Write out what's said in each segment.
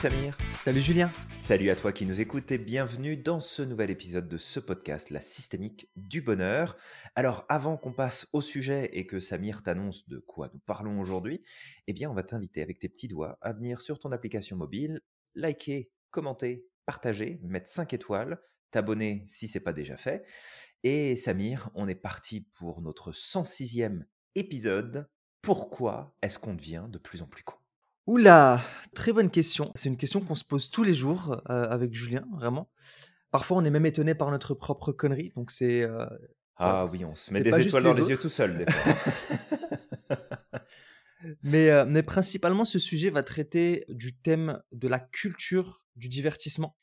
Samir. Salut Julien. Salut à toi qui nous écoutes et bienvenue dans ce nouvel épisode de ce podcast, La systémique du bonheur. Alors avant qu'on passe au sujet et que Samir t'annonce de quoi nous parlons aujourd'hui, eh bien on va t'inviter avec tes petits doigts à venir sur ton application mobile, liker, commenter, partager, mettre 5 étoiles, t'abonner si c'est pas déjà fait. Et Samir, on est parti pour notre 106e épisode. Pourquoi est-ce qu'on devient de plus en plus con? Oula, très bonne question. C'est une question qu'on se pose tous les jours euh, avec Julien, vraiment. Parfois, on est même étonné par notre propre connerie. Donc, c'est. euh, Ah oui, on se met des étoiles dans les les yeux tout seul des fois. Mais, euh, mais principalement, ce sujet va traiter du thème de la culture du divertissement.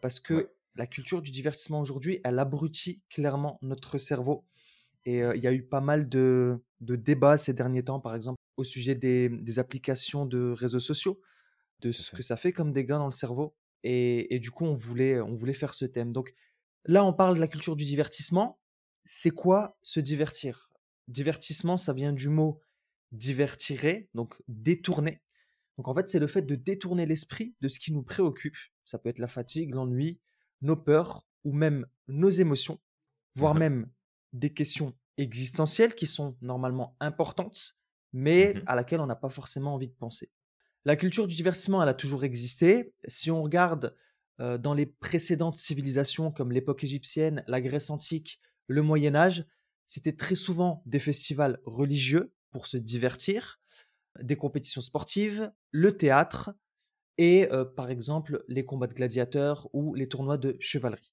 Parce que Ouais. la culture du divertissement aujourd'hui, elle abrutit clairement notre cerveau. Et il y a eu pas mal de, de débats ces derniers temps, par exemple, au sujet des, des applications de réseaux sociaux, de ce que ça fait comme dégâts dans le cerveau. Et, et du coup, on voulait, on voulait faire ce thème. Donc là, on parle de la culture du divertissement. C'est quoi se divertir? Divertissement, ça vient du mot divertirer, donc détourner. Donc en fait, c'est le fait de détourner l'esprit de ce qui nous préoccupe. Ça peut être la fatigue, l'ennui, nos peurs ou même nos émotions, voire Mhm. même des questions existentielles qui sont normalement importantes, mais Mhm. à laquelle on n'a pas forcément envie de penser. La culture du divertissement, elle a toujours existé. Si on regarde euh, dans les précédentes civilisations comme l'époque égyptienne, la Grèce antique, le Moyen Âge, c'était très souvent des festivals religieux pour se divertir, des compétitions sportives, le théâtre et euh, par exemple les combats de gladiateurs ou les tournois de chevalerie.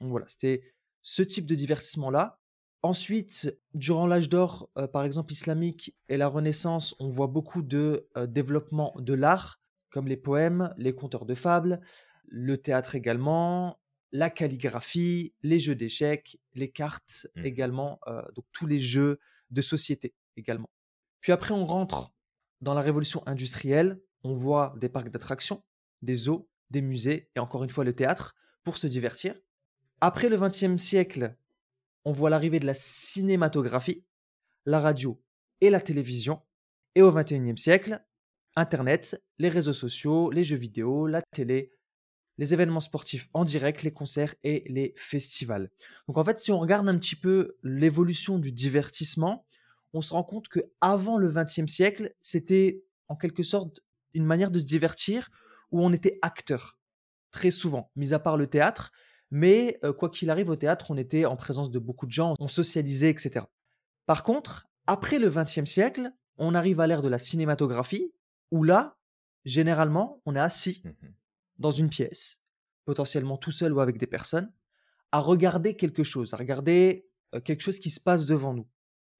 Donc voilà, c'était ce type de divertissement-là. Ensuite, durant l'âge d'or, euh, par exemple islamique et la Renaissance, on voit beaucoup de euh, développement de l'art, comme les poèmes, les conteurs de fables, le théâtre également, la calligraphie, les jeux d'échecs, les cartes Mhm. également, euh, donc tous les jeux de société également. Puis après, on rentre dans la révolution industrielle, on voit des parcs d'attractions, des zoos, des musées et encore une fois le théâtre pour se divertir. Après le XXe siècle, on voit l'arrivée de la cinématographie, la radio et la télévision. Et au XXIe siècle, Internet, les réseaux sociaux, les jeux vidéo, la télé, les événements sportifs en direct, les concerts et les festivals. Donc en fait, si on regarde un petit peu l'évolution du divertissement, on se rend compte que avant le XXe siècle, c'était en quelque sorte une manière de se divertir où on était acteur très souvent, mis à part le théâtre. Mais euh, quoi qu'il arrive au théâtre, on était en présence de beaucoup de gens, on socialisait, etc. Par contre, après le XXe siècle, on arrive à l'ère de la cinématographie, où là, généralement, on est assis Mhm. dans une pièce, potentiellement tout seul ou avec des personnes, à regarder quelque chose, à regarder euh, quelque chose qui se passe devant nous.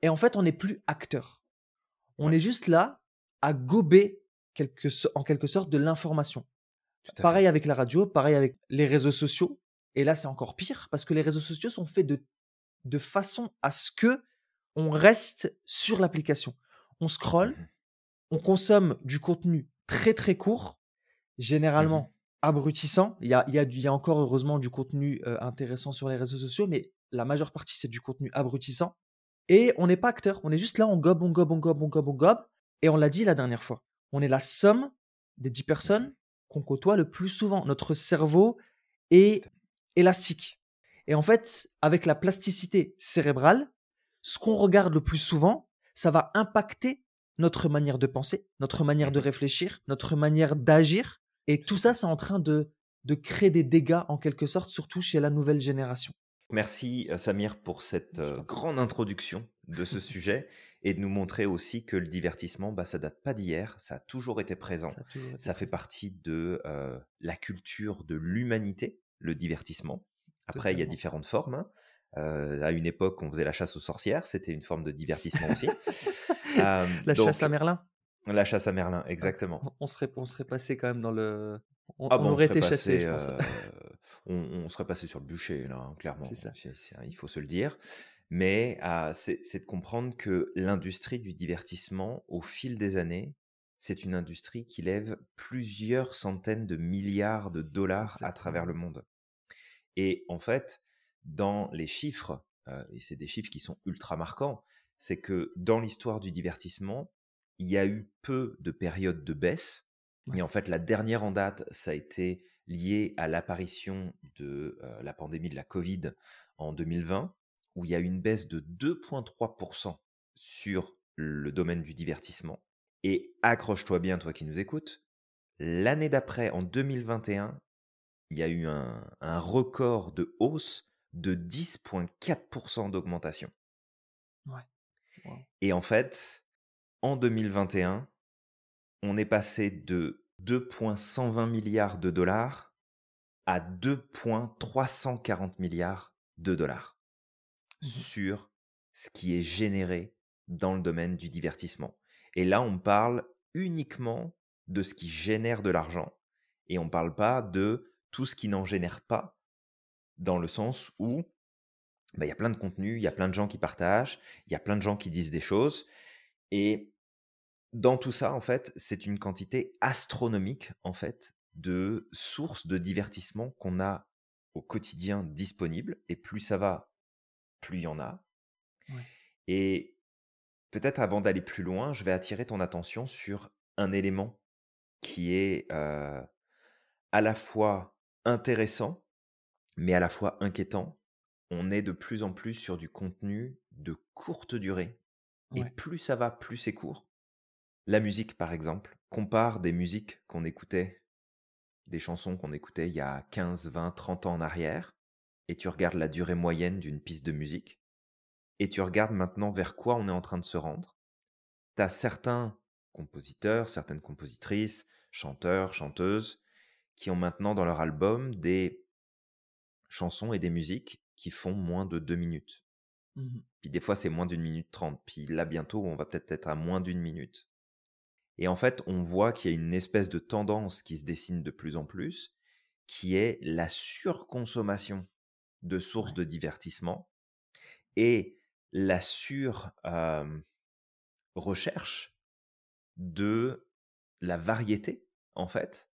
Et en fait, on n'est plus acteur. On Ouais. est juste là à gober quelque en quelque sorte de l'information. Pareil fait. avec la radio, pareil avec les réseaux sociaux. Et là, c'est encore pire parce que les réseaux sociaux sont faits de, de façon à ce que on reste sur l'application. On scrolle, Mhm. on consomme du contenu très très court, Mhm. généralement abrutissant. Il y a, il y a du- il y a encore heureusement du contenu euh, intéressant sur les réseaux sociaux, mais la majeure partie c'est du contenu abrutissant. Et on n'est pas acteur, on est juste là, on gobe, on gobe, on gobe, on gobe, on gobe. Et on l'a dit la dernière fois, on est la somme des 10 personnes qu'on côtoie le plus souvent. Notre cerveau est élastique. Et en fait, avec la plasticité cérébrale, ce qu'on regarde le plus souvent, ça va impacter notre manière de penser, notre manière de réfléchir, notre manière d'agir. Et tout ça, c'est en train de, de créer des dégâts en quelque sorte, surtout chez la nouvelle génération. Merci euh, Samir pour cette euh, grande introduction de ce sujet et de nous montrer aussi que le divertissement, bah, ça date pas d'hier, ça a toujours été présent. Ça a toujours été Ça fait présent. partie de euh, la culture de l'humanité, le divertissement. Après, il y a différentes formes. hein. Euh, à une époque, on faisait la chasse aux sorcières, c'était une forme de divertissement aussi. Euh, La donc, chasse à Merlin, la chasse à Merlin, exactement. on, on serait, on serait passé quand même dans le. On, Ah bon, on aurait été chassé, passé, je pense. euh, on, serait passé sur le bûcher là, hein, clairement. C'est ça. Il faut se le dire. Mais c'est de comprendre que l'industrie du divertissement, au fil des années, c'est une industrie qui lève plusieurs centaines de milliards de dollars à travers le monde. Et en fait, dans les chiffres, euh, et c'est des chiffres qui sont ultra marquants, c'est que dans l'histoire du divertissement, il y a eu peu de périodes de baisse Et en fait, la dernière en date, ça a été lié à l'apparition de la pandémie de la Covid en 2020, où il y a eu une baisse de 2,3% sur le domaine du divertissement. Et accroche-toi bien, toi qui nous écoutes, l'année d'après, en 2021, il y a eu un, un record de hausse de 10,4% d'augmentation. Ouais. Et en fait, en 2021, on est passé de 2,120 milliards de dollars à 2,340 milliards de dollars mmh sur ce qui est généré dans le domaine du divertissement. Et là, on parle uniquement de ce qui génère de l'argent et on ne parle pas de tout ce qui n'en génère pas, dans le sens où bah, il y a plein de contenus, il y a plein de gens qui partagent, il y a plein de gens qui disent des choses. Et dans tout ça, en fait, c'est une quantité astronomique, en fait, de sources de divertissement qu'on a au quotidien disponibles. Et plus ça va, plus il y en a. Et peut-être avant d'aller plus loin, je vais attirer ton attention sur un élément qui est à la fois intéressant, mais à la fois inquiétant. On est de plus en plus sur du contenu de courte durée. Et plus ça va, plus c'est court. La musique, par exemple, compare des musiques qu'on écoutait, des chansons qu'on écoutait il y a 15, 20, 30 ans en arrière, et tu regardes la durée moyenne d'une piste de musique, et tu regardes maintenant vers quoi on est en train de se rendre. Tu as certains compositeurs, certaines compositrices, chanteurs, chanteuses, qui ont maintenant dans leur album des chansons et des musiques qui font moins de deux minutes. Mmh puis des fois, c'est moins d'une minute trente. Puis là, bientôt, on va peut-être être à moins d'une minute. Et en fait, on voit qu'il y a une espèce de tendance qui se dessine de plus en plus, qui est la surconsommation de sources de divertissement et la sur-recherche de la variété, en fait,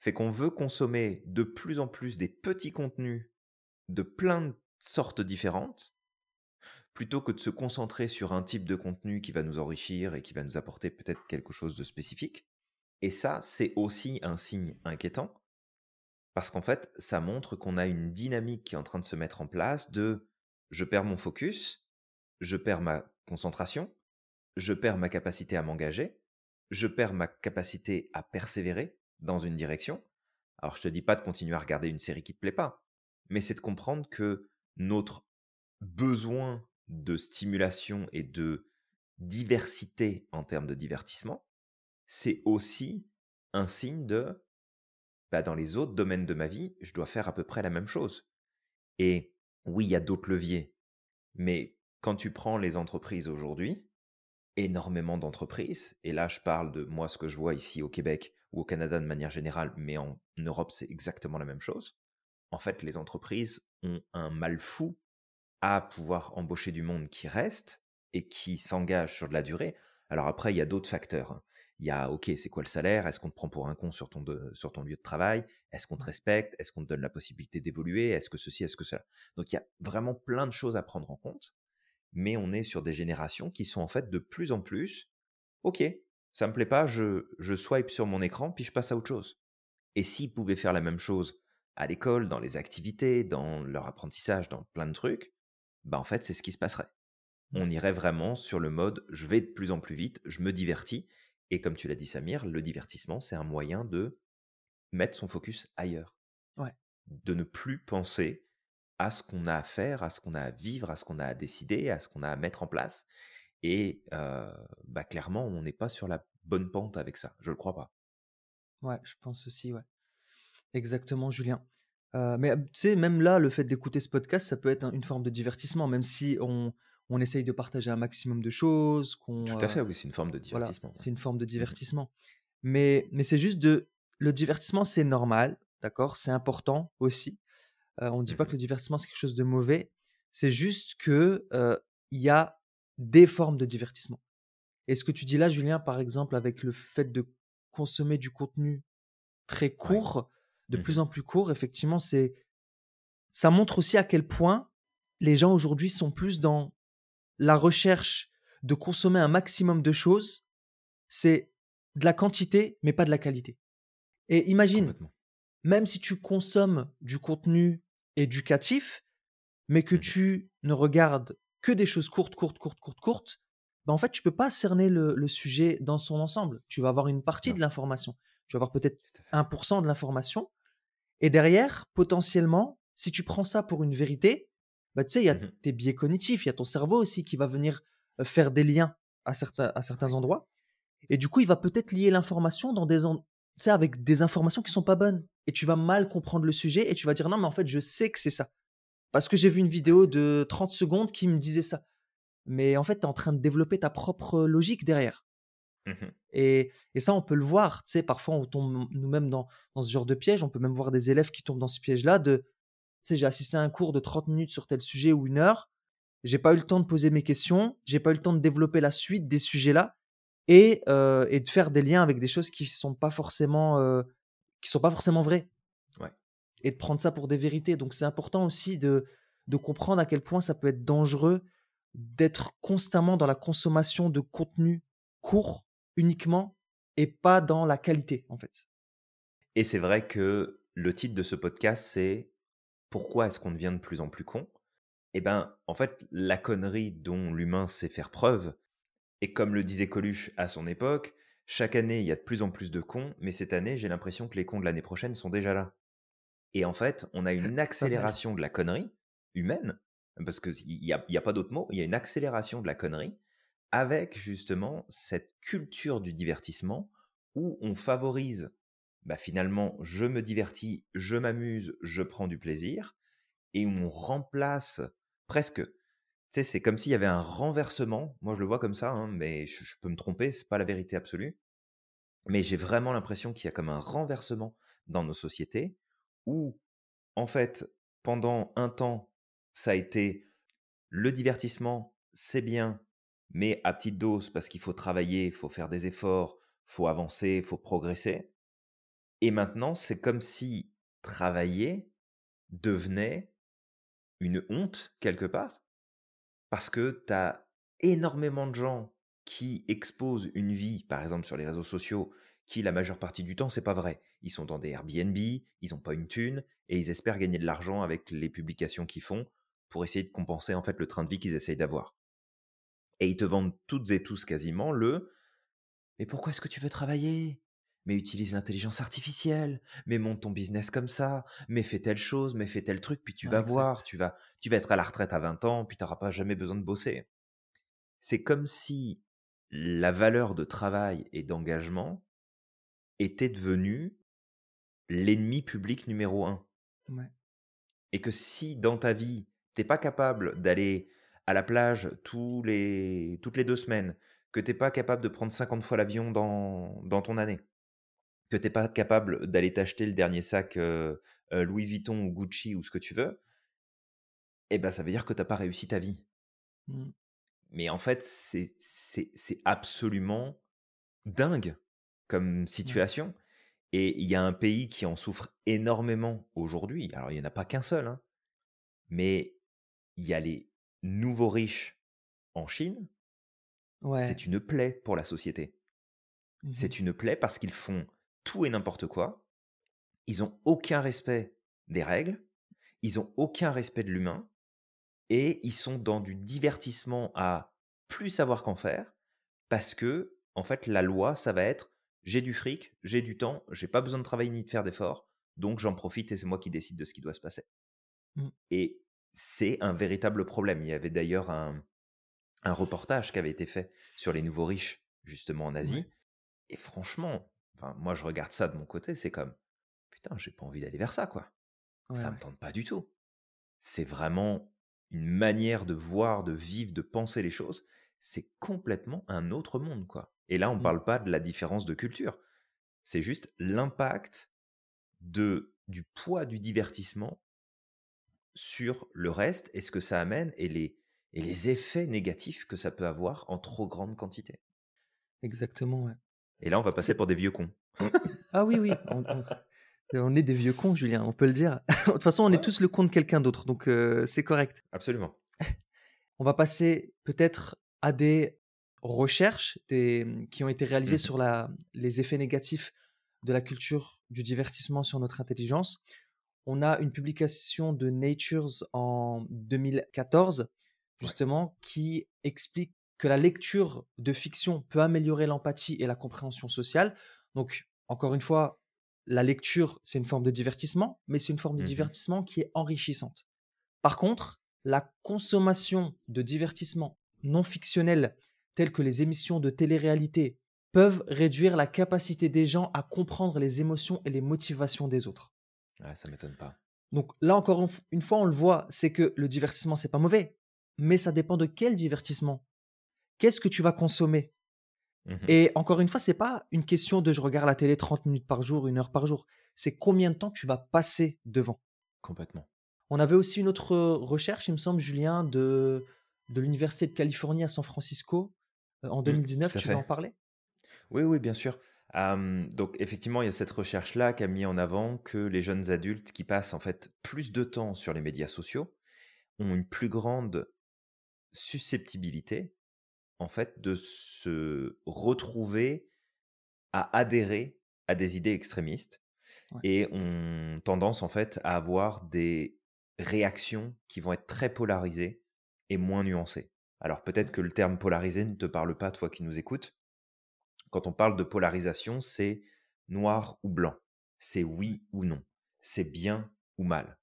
fait qu'on veut consommer de plus en plus des petits contenus de plein de sortes différentes, plutôt que de se concentrer sur un type de contenu qui va nous enrichir et qui va nous apporter peut-être quelque chose de spécifique. Et ça, c'est aussi un signe inquiétant, parce qu'en fait, ça montre qu'on a une dynamique qui est en train de se mettre en place de je perds mon focus, je perds ma concentration, je perds ma capacité à m'engager, je perds ma capacité à persévérer dans une direction. Alors je te dis pas de continuer à regarder une série qui te plaît pas, mais c'est de comprendre que notre besoin de stimulation et de diversité en termes de divertissement, c'est aussi un signe de bah, dans les autres domaines de ma vie, je dois faire à peu près la même chose. Et oui, il y a d'autres leviers, mais quand tu prends les entreprises aujourd'hui, énormément d'entreprises, et là je parle de moi ce que je vois ici au Québec ou au Canada de manière générale, mais en Europe c'est exactement la même chose. En fait, les entreprises ont un mal fou à pouvoir embaucher du monde qui reste et qui s'engage sur de la durée. Alors après, il y a d'autres facteurs. Hein. Il y a, ok, c'est quoi le salaire? Est-ce qu'on te prend pour un con sur ton, sur ton lieu de travail? Est-ce qu'on te respecte? Est-ce qu'on te donne la possibilité d'évoluer? Est-ce que ceci, est-ce que cela? Donc il y a vraiment plein de choses à prendre en compte mais on est sur des générations qui sont en fait de plus en plus, ok, ça me plaît pas, je, je swipe sur mon écran, puis je passe à autre chose. Et s'ils pouvaient faire la même chose à l'école, dans les activités, dans leur apprentissage, dans plein de trucs, bah en fait c'est ce qui se passerait. On mmh. irait vraiment sur le mode je vais de plus en plus vite, je me divertis, et comme tu l'as dit Samir, le divertissement c'est un moyen de mettre son focus ailleurs. Ouais. De ne plus penser à ce qu'on a à faire, à ce qu'on a à vivre, à ce qu'on a à décider, à ce qu'on a à mettre en place. Et bah, clairement, on n'est pas sur la bonne pente avec ça. Je ne le crois pas. Ouais, je pense aussi, ouais. Exactement, Julien. mais tu sais, même là, le fait d'écouter ce podcast, ça peut être une forme de divertissement, même si on, on essaye de partager un maximum de choses. Tout à fait, oui, c'est une forme de divertissement. c'est une forme de mmh divertissement. Mais, mais c'est juste de. Le divertissement, c'est normal, d'accord C'est important aussi on ne dit pas que mmh le divertissement, c'est quelque chose de mauvais. C'est juste que il y a des formes de divertissement. Et ce que tu dis là, Julien, par exemple, avec le fait de consommer du contenu très court, de mmh plus en plus court, effectivement, c'est ça montre aussi à quel point les gens aujourd'hui sont plus dans la recherche de consommer un maximum de choses. C'est de la quantité, mais pas de la qualité. Et imagine, même si tu consommes du contenu éducatif, mais que Mmh tu ne regardes que des choses courtes, courtes, courtes, courtes, courtes, bah, en fait, tu peux pas cerner le, le sujet dans son ensemble. Tu vas avoir une partie Non. de l'information. Tu vas avoir peut-être Tout à fait. 1% de l'information. Et derrière, potentiellement, si tu prends ça pour une vérité, bah, tu sais, il y a Mmh tes biais cognitifs, il y a ton cerveau aussi qui va venir faire des liens à certains, à certains endroits. Et du coup, il va peut-être lier l'information dans des en- avec des informations qui sont pas bonnes. Et tu vas mal comprendre le sujet et tu vas dire non, mais en fait, je sais que c'est ça. Parce que j'ai vu une vidéo de 30 secondes qui me disait ça. Mais en fait, tu es en train de développer ta propre logique derrière. Mmh Et, et ça, on peut le voir. Tu sais, parfois, on tombe nous-mêmes dans, dans ce genre de piège. On peut même voir des élèves qui tombent dans ce piège-là de, tu sais, j'ai assisté à un cours de 30 minutes sur tel sujet ou une heure. J'ai pas eu le temps de poser mes questions. J'ai pas eu le temps de développer la suite des sujets-là et, euh, et de faire des liens avec des choses qui sont pas forcément, euh, qui sont pas forcément vraies. Et de prendre ça pour des vérités. Donc, c'est important aussi de, de comprendre à quel point ça peut être dangereux d'être constamment dans la consommation de contenu court uniquement et pas dans la qualité, en fait. Et c'est vrai que le titre de ce podcast, c'est Pourquoi est-ce qu'on devient de plus en plus con? Eh ben, en fait, la connerie dont l'humain sait faire preuve, et comme le disait Coluche à son époque, chaque année, il y a de plus en plus de cons, mais cette année, j'ai l'impression que les cons de l'année prochaine sont déjà là. Et en fait, on a une accélération de la connerie humaine, parce qu'il n'y a, y a pas d'autre mot, il y a une accélération de la connerie avec justement cette culture du divertissement où on favorise, bah finalement, je me divertis, je m'amuse, je prends du plaisir, et où on remplace presque, tu sais, c'est comme s'il y avait un renversement, moi je le vois comme ça, hein, mais je, je peux me tromper, c'est pas la vérité absolue, mais j'ai vraiment l'impression qu'il y a comme un renversement dans nos sociétés où, en fait, pendant un temps, ça a été le divertissement, c'est bien, mais à petite dose parce qu'il faut travailler, il faut faire des efforts, faut avancer, il faut progresser. Et maintenant, c'est comme si travailler devenait une honte quelque part parce que tu as énormément de gens qui exposent une vie, par exemple sur les réseaux sociaux, qui la majeure partie du temps, c'est pas vrai. Ils sont dans des Airbnb, ils n'ont pas une thune, et ils espèrent gagner de l'argent avec les publications qu'ils font pour essayer de compenser en fait le train de vie qu'ils essayent d'avoir. Et ils te vendent toutes et tous quasiment le Mais pourquoi est-ce que tu veux travailler? Mais utilise l'intelligence artificielle, mais monte ton business comme ça, mais fais telle chose, mais fais tel truc, puis tu Ouais, vas exact. voir, tu vas, tu vas être à la retraite à 20 ans, puis tu n'auras pas jamais besoin de bosser. C'est comme si la valeur de travail et d'engagement était devenue l'ennemi public numéro un. Ouais. Et que si dans ta vie, t'es pas capable d'aller à la plage tous les, toutes les deux semaines, que t'es pas capable de prendre 50 fois l'avion dans, dans ton année, que t'es pas capable d'aller t'acheter le dernier sac euh, euh, Louis Vuitton ou Gucci ou ce que tu veux, eh ben ça veut dire que t'as pas réussi ta vie. Mm. Mais en fait, c'est absolument dingue comme situation. Et il y a un pays qui en souffre énormément aujourd'hui. Alors, il n'y en a pas qu'un seul, hein, mais il y a les nouveaux riches en Chine. Ouais. C'est une plaie pour la société. Mhm. C'est une plaie parce qu'ils font tout et n'importe quoi. Ils ont aucun respect des règles. Ils ont aucun respect de l'humain. Et ils sont dans du divertissement à plus savoir qu'en faire parce que, en fait, la loi, ça va être j'ai du fric, j'ai du temps, j'ai pas besoin de travailler ni de faire d'efforts, donc j'en profite et c'est moi qui décide de ce qui doit se passer. Mm. Et c'est un véritable problème. Il y avait d'ailleurs un, un reportage qui avait été fait sur les nouveaux riches, justement en Asie. Et franchement, enfin, moi je regarde ça de mon côté, c'est comme putain, j'ai pas envie d'aller vers ça, quoi. Ouais, ça ouais. me tente pas du tout. C'est vraiment une manière de voir, de vivre, de penser les choses. C'est complètement un autre monde, quoi. Et là, on Mm. parle pas de la différence de culture. C'est juste l'impact de du poids du divertissement sur le reste et ce que ça amène et les, et les effets négatifs que ça peut avoir en trop grande quantité. Exactement, ouais. Et là, on va passer pour des vieux cons. Ah oui, oui. On, on- on est des vieux cons, Julien, on peut le dire. de toute façon, on Ouais. est tous le con de quelqu'un d'autre, donc euh, c'est correct. Absolument. On va passer peut-être à des recherches qui ont été réalisées Mmh sur la, les effets négatifs de la culture du divertissement sur notre intelligence. On a une publication de Natures en 2014, justement, qui explique que la lecture de fiction peut améliorer l'empathie et la compréhension sociale. Donc, encore une fois, la lecture, c'est une forme de divertissement, mais c'est une forme de Mmh divertissement qui est enrichissante. Par contre, la consommation de divertissement non fictionnel, tels que les émissions de télé-réalité, peuvent réduire la capacité des gens à comprendre les émotions et les motivations des autres. Ouais, ça m'étonne pas. Donc là encore une fois, on le voit, c'est que le divertissement, c'est pas mauvais, mais ça dépend de quel divertissement. Qu'est-ce que tu vas consommer? Mmh Et encore une fois, c'est pas une question de je regarde la télé 30 minutes par jour, une heure par jour. C'est combien de temps tu vas passer devant. Complètement. On avait aussi une autre recherche, il me semble, Julien, de, de l'Université de Californie à San Francisco euh, en Mmh, 2019. tout à Tu veux en parler? Oui, oui, bien sûr. Donc effectivement, il y a cette recherche-là qui a mis en avant que les jeunes adultes qui passent en fait plus de temps sur les médias sociaux ont une plus grande susceptibilité en fait de se retrouver à adhérer à des idées extrémistes Ouais. et ont tendance en fait à avoir des réactions qui vont être très polarisées et moins nuancées. Alors peut-être que le terme polarisé ne te parle pas, toi qui nous écoutes. Quand on parle de polarisation, c'est noir ou blanc, c'est oui ou non, c'est bien ou mal.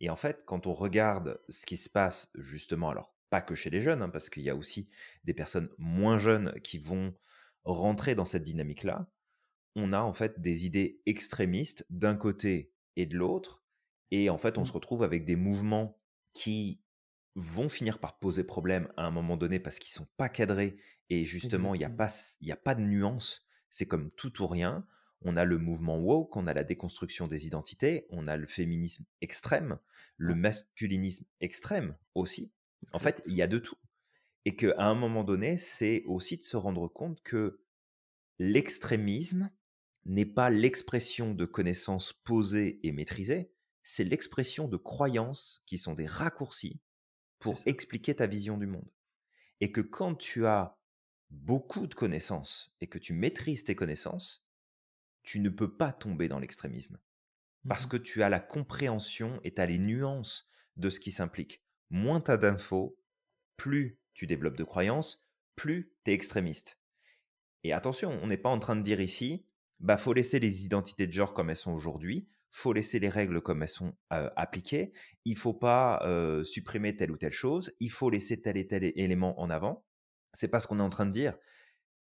Et en fait, quand on regarde ce qui se passe justement, alors pas que chez les jeunes, hein, parce qu'il y a aussi des personnes moins jeunes qui vont rentrer dans cette dynamique-là, on a en fait des idées extrémistes d'un côté et de l'autre, et en fait on Mmh. se retrouve avec des mouvements qui vont finir par poser problème à un moment donné parce qu'ils sont pas cadrés et justement il n'y a, pas, il y a pas de nuance, c'est comme tout ou rien. On a le mouvement woke, on a la déconstruction des identités, on a le féminisme extrême, le masculinisme extrême aussi. En fait, il y a de tout. Et qu'à un moment donné, c'est aussi de se rendre compte que l'extrémisme n'est pas l'expression de connaissances posées et maîtrisées, c'est l'expression de croyances qui sont des raccourcis pour expliquer ta vision du monde. Et que quand tu as beaucoup de connaissances et que tu maîtrises tes connaissances, tu ne peux pas tomber dans l'extrémisme. Parce Mhm. que tu as la compréhension et tu as les nuances de ce qui s'implique. Moins tu as d'infos, plus tu développes de croyances, plus tu es extrémiste. Et attention, on n'est pas en train de dire ici, bah faut laisser les identités de genre comme elles sont aujourd'hui, faut laisser les règles comme elles sont euh, appliquées, il faut pas euh, supprimer telle ou telle chose, il faut laisser tel et tel élément en avant. C'est pas ce qu'on est en train de dire,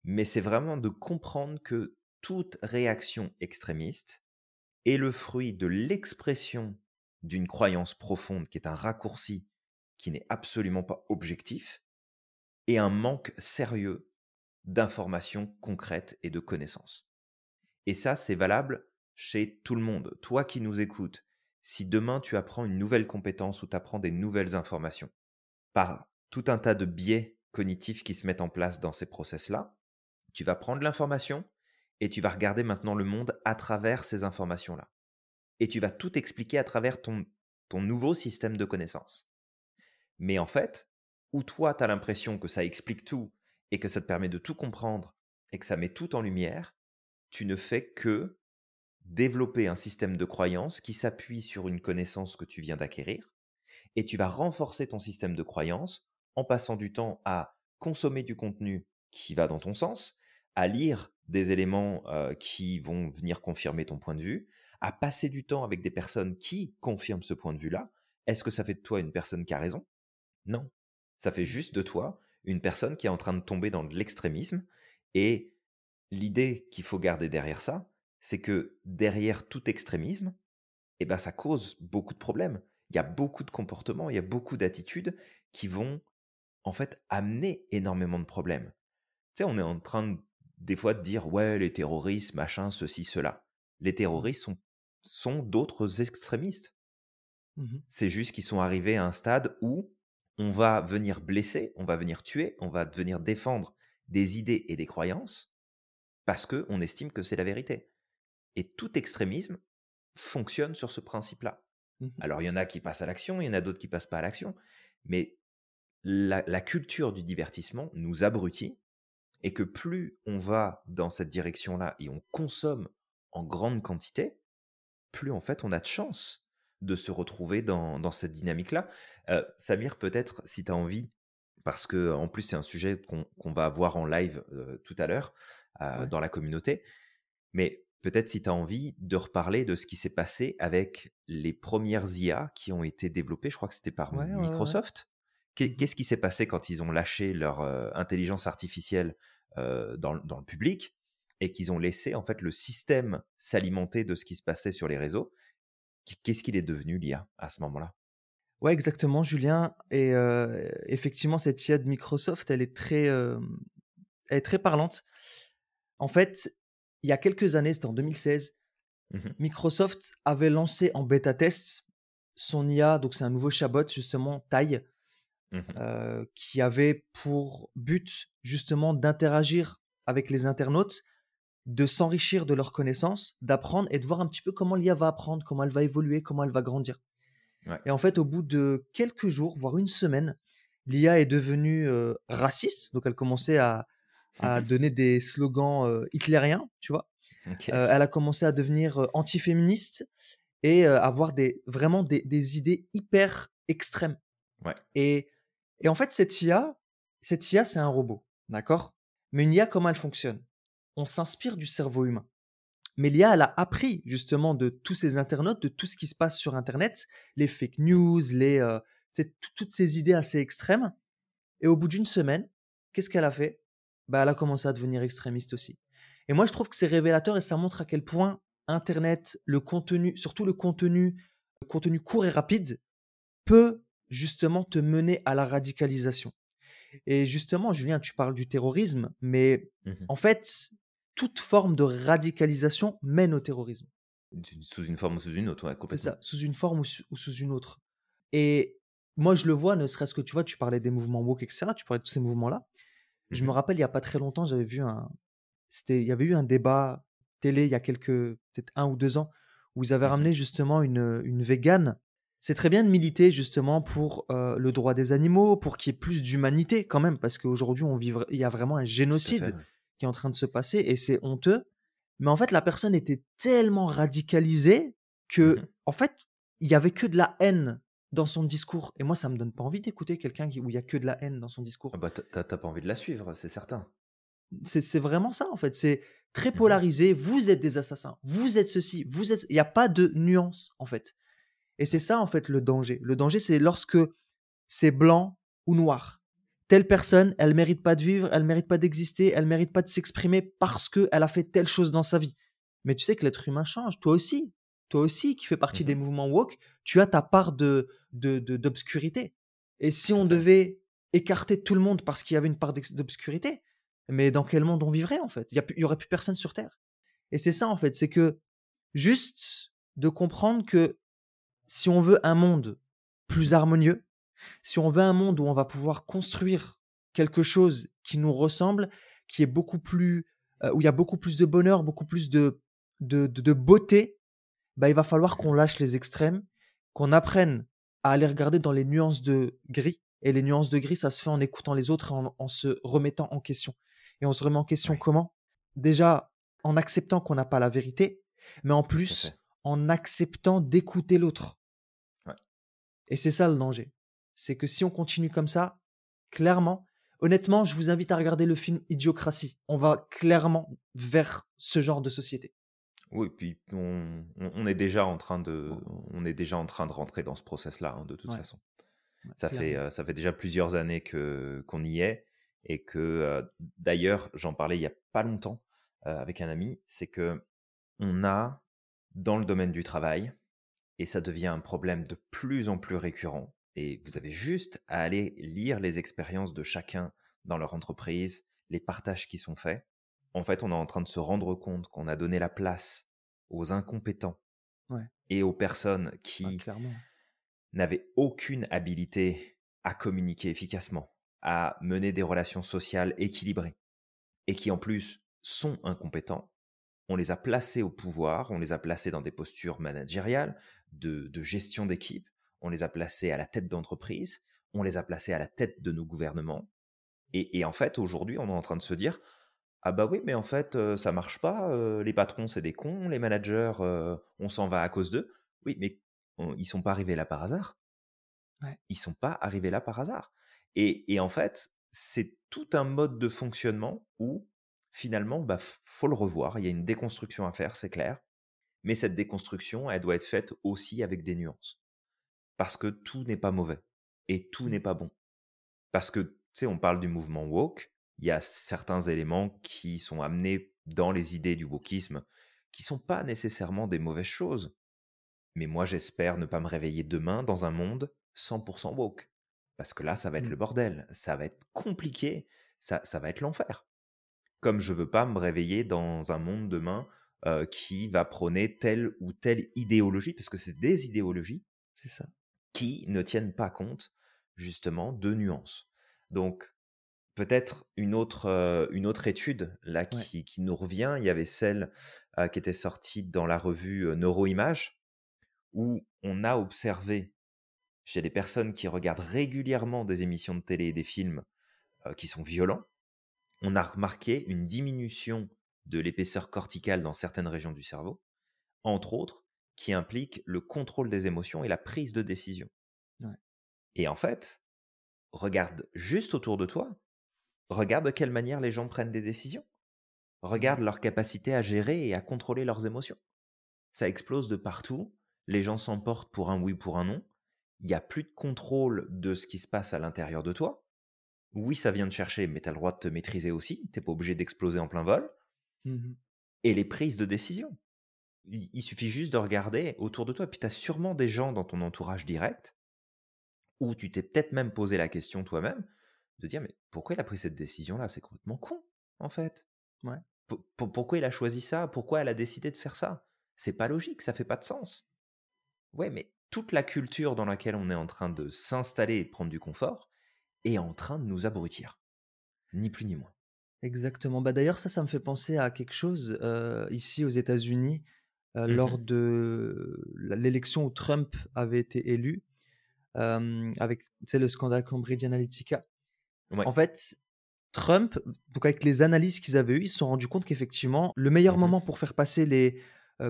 mais c'est vraiment de comprendre que toute réaction extrémiste est le fruit de l'expression d'une croyance profonde qui est un raccourci qui n'est absolument pas objectif et un manque sérieux d'informations concrètes et de connaissances. Et ça, c'est valable chez tout le monde. Toi qui nous écoutes, si demain tu apprends une nouvelle compétence ou tu apprends des nouvelles informations par tout un tas de biais cognitifs qui se mettent en place dans ces process-là, tu vas prendre l'information et tu vas regarder maintenant le monde à travers ces informations-là. Et tu vas tout expliquer à travers ton, ton nouveau système de connaissances. Mais en fait, où toi, tu as l'impression que ça explique tout et que ça te permet de tout comprendre et que ça met tout en lumière, tu ne fais que développer un système de croyance qui s'appuie sur une connaissance que tu viens d'acquérir et tu vas renforcer ton système de croyance en passant du temps à consommer du contenu qui va dans ton sens, à lire des éléments euh, qui vont venir confirmer ton point de vue, à passer du temps avec des personnes qui confirment ce point de vue-là. Est-ce que ça fait de toi une personne qui a raison? Non. Ça fait juste de toi une personne qui est en train de tomber dans l'extrémisme. Et l'idée qu'il faut garder derrière ça, c'est que derrière tout extrémisme, eh ben, ça cause beaucoup de problèmes. Il y a beaucoup de comportements, il y a beaucoup d'attitudes qui vont en fait amener énormément de problèmes. Tu sais, on est en train de, des fois de dire ouais, les terroristes, machin, ceci, cela. Les terroristes sont, sont d'autres extrémistes. Mhm. C'est juste qu'ils sont arrivés à un stade où on va venir blesser, on va venir tuer, on va venir défendre des idées et des croyances parce qu'on estime que c'est la vérité. Et tout extrémisme fonctionne sur ce principe-là. Mhm. Alors, il y en a qui passent à l'action, il y en a d'autres qui passent pas à l'action, mais la, la culture du divertissement nous abrutit et que plus on va dans cette direction-là et on consomme en grande quantité, plus en fait on a de chance de se retrouver dans, cette dynamique-là. Euh, Samir, peut-être, si tu as envie, parce que en plus c'est un sujet qu'on va avoir en live euh, tout à l'heure euh, dans la communauté, mais peut-être si tu as envie de reparler de ce qui s'est passé avec les premières IA qui ont été développées, je crois que c'était par Microsoft. Mmh qu'est-ce qui s'est passé quand ils ont lâché leur intelligence artificielle dans, le public et qu'ils ont laissé en fait le système s'alimenter de ce qui se passait sur les réseaux? Qu'est-ce qu'il est devenu l'IA à ce moment-là? Ouais, exactement, Julien. Et effectivement, cette IA de Microsoft, elle est très, elle est très parlante. En fait, il y a quelques années, c'était en 2016, mmh Microsoft avait lancé en bêta test son IA, donc c'est un nouveau chatbot justement, taille, Mmh qui avait pour but justement d'interagir avec les internautes, de s'enrichir de leurs connaissances, d'apprendre et de voir un petit peu comment l'IA va apprendre, comment elle va évoluer, comment elle va grandir. Et en fait, au bout de quelques jours, voire une semaine, l'IA est devenue raciste. Donc, elle commençait à, donner des slogans hitlériens, tu vois. elle a commencé à devenir antiféministe et avoir des, vraiment des, des idées hyper extrêmes. Ouais. Et et en fait, cette IA, cette IA, c'est un robot, d'accord? Mais une IA, comment elle fonctionne? On s'inspire du cerveau humain. Mais l'IA, elle a appris justement de tous ces internautes, de tout ce qui se passe sur Internet, les fake news, les, euh, toutes ces idées assez extrêmes. Et au bout d'une semaine, qu'est-ce qu'elle a fait? Bah, Elle a commencé à devenir extrémiste aussi. Et moi, je trouve que c'est révélateur et ça montre à quel point Internet, le contenu, surtout le contenu, le contenu court et rapide, peut justement te mener à la radicalisation. Et justement, Julien, tu parles du terrorisme, mais mmh en fait, toute forme de radicalisation mène au terrorisme. Sous une forme ou sous une autre, complètement. C'est ça, sous une forme ou, sous une autre. Et moi, je le vois, ne serait-ce que tu vois, tu parlais des mouvements woke, etc. Tu parlais de tous ces mouvements-là. Je me mmh rappelle, il n'y a pas très longtemps, j'avais vu un. C'était, il y avait eu un débat télé il y a quelques, peut-être un ou deux ans, où ils avaient mmh ramené justement une, une végane c'est très bien de militer justement pour le droit des animaux, pour qu'il y ait plus d'humanité quand même, parce qu'aujourd'hui, on vit, il y a vraiment un génocide qui est en train de se passer et c'est honteux. Mais en fait, la personne était tellement radicalisée que, mmh en fait, il y avait que de la haine dans son discours. Et moi, ça me donne pas envie d'écouter quelqu'un où il y a que de la haine dans son discours. Ah bah, t'as pas envie de la suivre, c'est certain. C'est vraiment ça, en fait. C'est très mmh polarisé. Vous êtes des assassins. Vous êtes ceci. Vous êtes. Il n'y a pas de nuance, en fait. Et c'est ça, en fait, le danger. Le danger, c'est lorsque c'est blanc ou noir. Telle personne, elle mérite pas de vivre, elle mérite pas d'exister, elle mérite pas de s'exprimer parce qu'elle a fait telle chose dans sa vie. Mais tu sais que l'être humain change. Toi aussi, toi aussi, qui fais partie des mmh mouvements woke, tu as ta part de d'obscurité. Et si on devait écarter tout le monde parce qu'il y avait une part d'obscurité, mais dans quel monde on vivrait en fait? Il y, aurait plus personne sur Terre. Et c'est ça en fait, c'est que juste de comprendre que si on veut un monde plus harmonieux, si on veut un monde où on va pouvoir construire quelque chose qui nous ressemble, qui est beaucoup plus, euh, où il y a beaucoup plus de bonheur, beaucoup plus de, de, beauté, bah, il va falloir qu'on lâche les extrêmes, qu'on apprenne à aller regarder dans les nuances de gris. Et les nuances de gris, ça se fait en écoutant les autres et en, se remettant en question. Et on se remet en question comment? Déjà en acceptant qu'on n'a pas la vérité, mais en plus en acceptant d'écouter l'autre. Et c'est ça le danger. C'est que si on continue comme ça, clairement, honnêtement, je vous invite à regarder le film Idiocratie. On va clairement vers ce genre de société. Oui, puis on, est déjà en train de, on est déjà en train de rentrer dans ce process-là, hein, de toute façon. ça fait, euh, ça fait déjà plusieurs années que qu'on y est et que euh, d'ailleurs, j'en parlais il y a pas longtemps euh, avec un ami, c'est que on a dans le domaine du travail, et ça devient un problème de plus en plus récurrent. Et vous avez juste à aller lire les expériences de chacun dans leur entreprise, les partages qui sont faits. En fait, on est en train de se rendre compte qu'on a donné la place aux incompétents et aux personnes qui n'avaient aucune habilité à communiquer efficacement, à mener des relations sociales équilibrées, et qui en plus sont incompétents on les a placés au pouvoir, on les a placés dans des postures managériales, de, gestion d'équipe, on les a placés à la tête d'entreprise, on les a placés à la tête de nos gouvernements. Et, en fait, aujourd'hui, on est en train de se dire Ah bah oui, mais en fait, ça marche pas. les patrons, c'est des cons. Les managers, on s'en va à cause d'eux. Oui, mais ils sont pas arrivés là par hasard. Ouais. Ils sont pas arrivés là par hasard. Et, en fait, c'est tout un mode de fonctionnement où finalement, bah, faut le revoir. Il y a une déconstruction à faire, c'est clair. Mais cette déconstruction, elle doit être faite aussi avec des nuances. Parce que tout n'est pas mauvais et tout mmh. n'est pas bon. Parce que, tu sais, on parle du mouvement woke, il y a certains éléments qui sont amenés dans les idées du wokisme qui sont pas nécessairement des mauvaises choses. Mais moi, j'espère ne pas me réveiller demain dans un monde 100% woke. Parce que là, ça va être le mmh. bordel, ça va être compliqué, ça, ça va être l'enfer. Comme je veux pas me réveiller dans un monde demain qui va prôner telle ou telle idéologie, parce que c'est des idéologies ça. qui ne tiennent pas compte justement de nuances. Donc peut-être une autre, une autre étude là qui, qui, nous revient, il y avait celle qui était sortie dans la revue Neuroimage, où on a observé chez des personnes qui regardent régulièrement des émissions de télé et des films qui sont violents, on a remarqué une diminution de l'épaisseur corticale dans certaines régions du cerveau, entre autres, qui implique le contrôle des émotions et la prise de décision. Et en fait, regarde juste autour de toi, regarde de quelle manière les gens prennent des décisions. Regarde leur capacité à gérer et à contrôler leurs émotions. Ça explose de partout, les gens s'emportent pour un oui, ou pour un non, il n'y a plus de contrôle de ce qui se passe à l'intérieur de toi. Oui, ça vient de chercher, mais tu as le droit de te maîtriser aussi, tu n'es pas obligé d'exploser en plein vol. Mmh et les prises de décision. Il, suffit juste de regarder autour de toi. Puis tu as sûrement des gens dans ton entourage direct où tu t'es peut-être même posé la question toi-même de dire mais pourquoi il a pris cette décision-là? C'est complètement con, en fait. Ouais. pourquoi il a choisi ça? Pourquoi elle a décidé de faire ça? C'est pas logique, ça fait pas de sens. Ouais, mais toute la culture dans laquelle on est en train de s'installer et de prendre du confort est en train de nous abrutir. Ni plus ni moins. Exactement. Bah, d'ailleurs, ça, ça me fait penser à quelque chose ici aux États-Unis, mmh lors de l'élection où Trump avait été élu, avec le scandale Cambridge Analytica. En fait, Trump, donc avec les analyses qu'ils avaient eues, ils se sont rendus compte qu'effectivement, le meilleur mmh moment pour faire passer les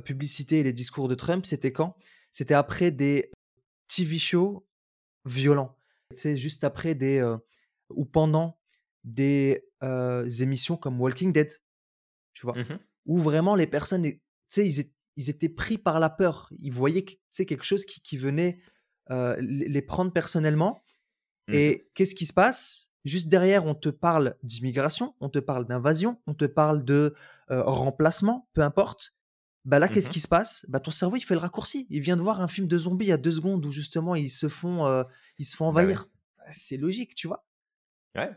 publicités et les discours de Trump, c'était quand? C'était après des TV shows violents. C'est juste après des ou pendant des émissions comme Walking Dead, tu vois, mmh où vraiment les personnes, tu sais, ils, étaient pris par la peur. Ils voyaient, quelque chose qui, venait les prendre personnellement. Mmh Et qu'est-ce qui se passe? Juste derrière, on te parle d'immigration, on te parle d'invasion, on te parle de remplacement, peu importe. Bah là, qu'est-ce mmh qui se passe? Bah ton cerveau, il fait le raccourci. Il vient de voir un film de zombies il y a deux secondes où justement ils se font, ils se font bah envahir. Bah, c'est logique, tu vois. Ouais.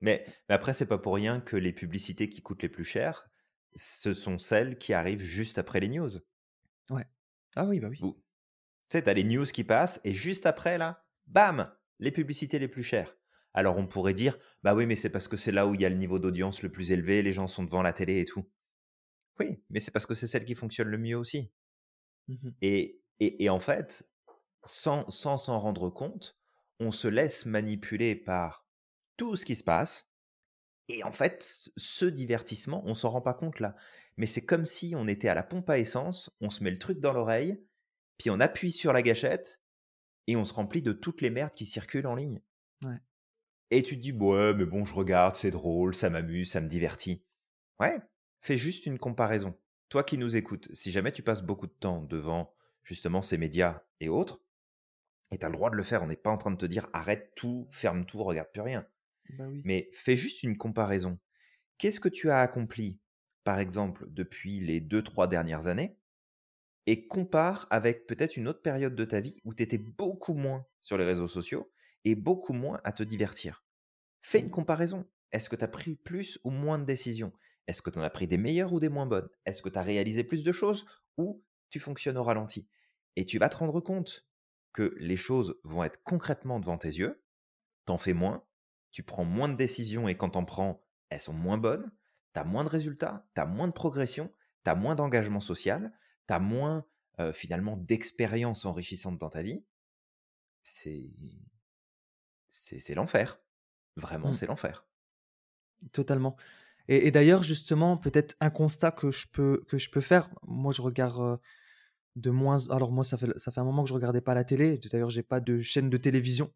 Mais, après, c'est pas pour rien que les publicités qui coûtent les plus cher, ce sont celles qui arrivent juste après les news. Ouais. Ah oui, bah oui. Tu sais, t'as les news qui passent et juste après, là, bam, les publicités les plus chères. Alors on pourrait dire, bah oui, mais c'est parce que c'est là où il y a le niveau d'audience le plus élevé, les gens sont devant la télé et tout. Oui, mais c'est parce que c'est celle qui fonctionne le mieux aussi. Mmh et, et, en fait, sans s'en rendre compte, on se laisse manipuler par tout ce qui se passe. Et en fait, ce divertissement, on s'en rend pas compte là. Mais c'est comme si on était à la pompe à essence, on se met le truc dans l'oreille, puis on appuie sur la gâchette et on se remplit de toutes les merdes qui circulent en ligne. Et tu te dis, ouais, mais bon, je regarde, c'est drôle, ça m'amuse, ça me divertit. Ouais, fais juste une comparaison. Toi qui nous écoutes, si jamais tu passes beaucoup de temps devant justement ces médias et autres, et tu as le droit de le faire, on n'est pas en train de te dire arrête tout, ferme tout, regarde plus rien. Bah Mais fais juste une comparaison. Qu'est-ce que tu as accompli, par exemple, depuis les deux, trois dernières années et compare avec peut-être une autre période de ta vie où tu étais beaucoup moins sur les réseaux sociaux et beaucoup moins à te divertir. Fais une comparaison. Est-ce que tu as pris plus ou moins de décisions? Est-ce que tu en as pris des meilleures ou des moins bonnes? Est-ce que tu as réalisé plus de choses ou tu fonctionnes au ralenti? Et tu vas te rendre compte que les choses vont être concrètement devant tes yeux, t'en fais moins, tu prends moins de décisions et quand t'en prends, elles sont moins bonnes, tu as moins de résultats, tu as moins de progression, tu as moins d'engagement social, tu as moins finalement d'expérience enrichissante dans ta vie. C'est c'est l'enfer. Vraiment, mmh. c'est l'enfer. totalement. Et, et d'ailleurs, justement, peut-être un constat que je peux, que je peux faire. Moi, je regarde de moins. Alors, moi, ça fait, ça fait un moment que je regardais pas la télé. D'ailleurs, j'ai pas de chaîne de télévision.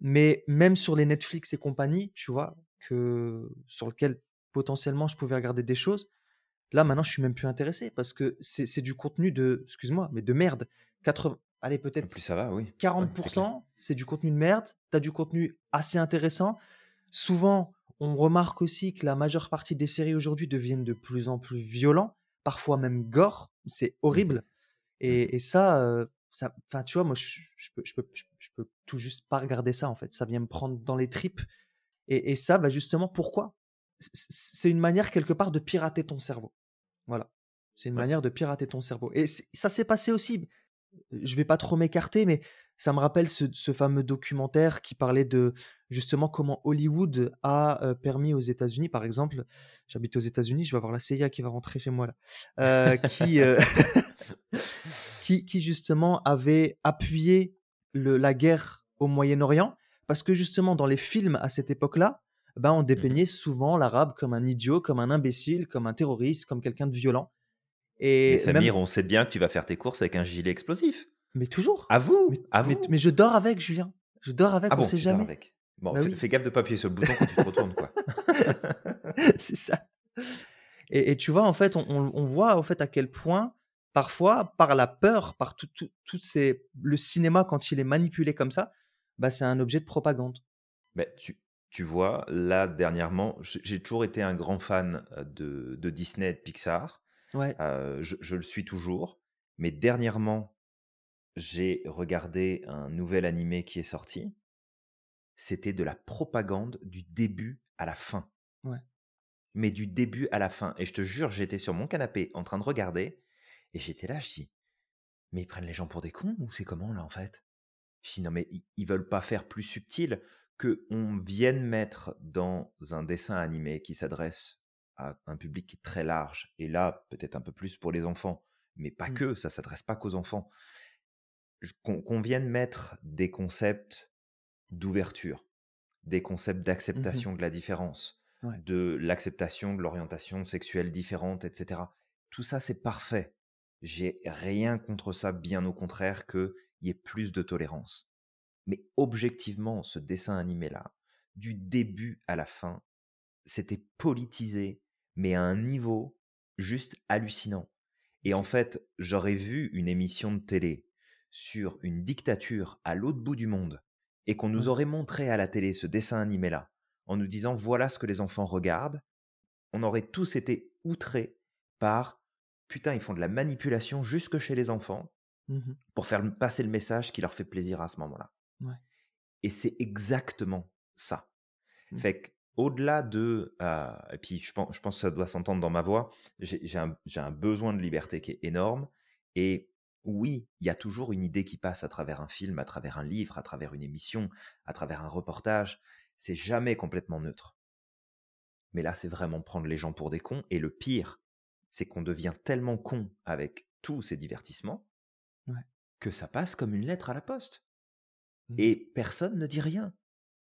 Mais même sur les Netflix et compagnie, tu vois, que, sur lequel potentiellement je pouvais regarder des choses, là, maintenant, je suis même plus intéressé parce que c'est c'est du contenu de, excuse-moi, mais de merde. 80, allez, Plus peut-être ça va, oui. Ouais, c'est clair. 40%, c'est du contenu de merde. Tu as du contenu assez intéressant. Souvent, on remarque aussi que la majeure partie des séries aujourd'hui deviennent de plus en plus violents, parfois même gore. C'est Mhm, horrible. Et, et ça, euh, ça, enfin, tu vois, moi, je, je peux, je peux, je, je peux tout juste pas regarder ça, en fait. Ça vient me prendre dans les tripes. Et, et ça, bah, justement, pourquoi? C'est une manière, quelque part, de pirater ton cerveau. Voilà. C'est une Ouais. manière de pirater ton cerveau. Et ça s'est passé aussi. Je vais pas trop m'écarter, mais ça me rappelle ce, ce fameux documentaire qui parlait de justement comment Hollywood a permis aux États-Unis, par exemple, j'habite aux États-Unis, je vais avoir la CIA qui va rentrer chez moi là, euh, qui, euh, qui, qui justement avait appuyé le- la guerre au Moyen-Orient, parce que justement dans les films à cette époque-là, ben, on Mhm. dépeignait souvent l'arabe comme un idiot, comme un imbécile, comme un terroriste, comme quelqu'un de violent. Mais Et Samir, même, on sait bien que tu vas faire tes courses avec un gilet explosif. mais toujours. Avoue, Mais, mais, avoue. mais je dors avec, Julien. Je dors avec, Ah on bon, sait tu dors jamais. avec. Bon, Bah fais, oui, fais gaffe de pas appuyer sur le bouton quand tu te retournes, quoi. c'est ça. Et, et tu vois, en fait, on, on- on voit en fait à quel point, parfois, par la peur, par tout, ces, le cinéma, quand il est manipulé comme ça, bah, c'est un objet de propagande. Mais tu, tu vois, là, dernièrement, j'ai j'ai toujours été un grand fan euh, de, de Disney et de Pixar. Ouais. Euh, je, je le suis toujours. Mais dernièrement, j'ai regardé un nouvel animé qui est sorti. C'était de la propagande du début à la fin. Ouais. Mais du début à la fin. Et je te jure, j'étais sur mon canapé en train de regarder. Et j'étais là, je dis, mais ils prennent les gens pour des cons ou c'est comment là en fait? Je dis, non mais ils, ils veulent pas faire plus subtil que on vienne mettre dans un dessin animé qui s'adresse à un public qui est très large. Et là, peut-être un peu plus pour les enfants. Mais pas Mm. que, ça s'adresse pas qu'aux enfants. Qu'on vienne mettre des concepts d'ouverture, des concepts Mhm. d'acceptation de la différence, Ouais. de l'acceptation de l'orientation sexuelle différente, etc. Tout ça, c'est parfait. J'ai rien contre ça, bien au contraire, qu'il y ait plus de tolérance. Mais objectivement, ce dessin animé-là, du début à la fin, c'était politisé, mais à un niveau juste hallucinant. Et en fait, j'aurais vu une émission de télé sur une dictature à l'autre bout du monde et qu'on nous Ouais. aurait montré à la télé ce dessin animé-là en nous disant voilà ce que les enfants regardent, on aurait tous été outrés par putain, ils font de la manipulation jusque chez les enfants Mhm. pour faire passer le message qui leur fait plaisir à ce moment-là. Ouais. Et c'est exactement ça. Mm. Fait que, au-delà de. euh, et puis, je pense, je pense que ça doit s'entendre dans ma voix, j'ai un, un besoin de liberté qui est énorme. Et oui, il y a toujours une idée qui passe à travers un film, à travers un livre, à travers une émission, à travers un reportage. C'est jamais complètement neutre. Mais là, c'est vraiment prendre les gens pour des cons. Et le pire, c'est qu'on devient tellement con avec tous ces divertissements Ouais. que ça passe comme une lettre à la poste. Mhm. Et personne ne dit rien.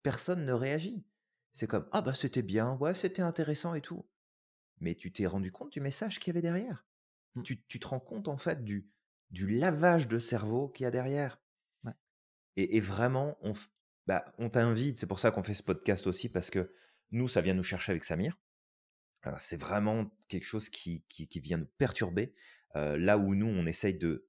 Personne ne réagit. C'est comme Ah bah c'était bien, ouais, c'était intéressant et tout. Mais tu t'es rendu compte du message qu'il y avait derrière? Mm. Tu, tu te rends compte en fait du, du lavage de cerveau qu'il y a derrière? Ouais. Et, et vraiment, on, bah, on t'invite, c'est pour ça qu'on fait ce podcast aussi, parce que nous, ça vient nous chercher avec Samir. Euh, c'est vraiment quelque chose qui, qui, qui vient nous perturber. Euh, là où nous, on essaye de...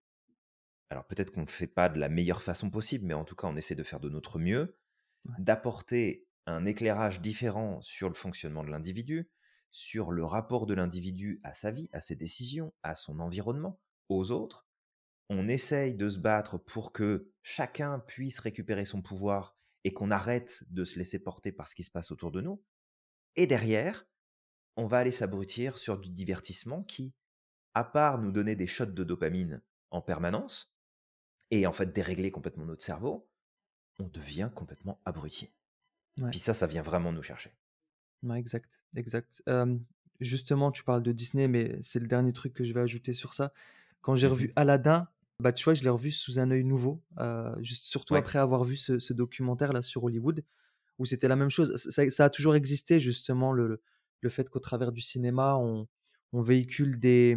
Alors peut-être qu'on ne le fait pas de la meilleure façon possible, mais en tout cas, on essaie de faire de notre mieux, Ouais. d'apporter un éclairage différent sur le fonctionnement de l'individu, sur le rapport de l'individu à sa vie, à ses décisions, à son environnement, aux autres. On essaye de se battre pour que chacun puisse récupérer son pouvoir et qu'on arrête de se laisser porter par ce qui se passe autour de nous. Et derrière, on va aller s'abrutir sur du divertissement qui, à part nous donner des shots de dopamine en permanence, et en fait dérégler complètement notre cerveau, on devient complètement abruti. Ouais. Puis ça, ça vient vraiment nous chercher. Ouais, exact, exact. Euh, justement, tu parles de Disney, mais c'est le dernier truc que je vais ajouter sur ça. Quand j'ai revu Mhm. Aladdin, bah, tu vois, je l'ai revu sous un œil nouveau, euh, juste, surtout Ouais. après avoir vu ce, ce documentaire là sur Hollywood, où c'était la même chose. Ça, ça a toujours existé, justement, le, le fait qu'au travers du cinéma, on, on véhicule des,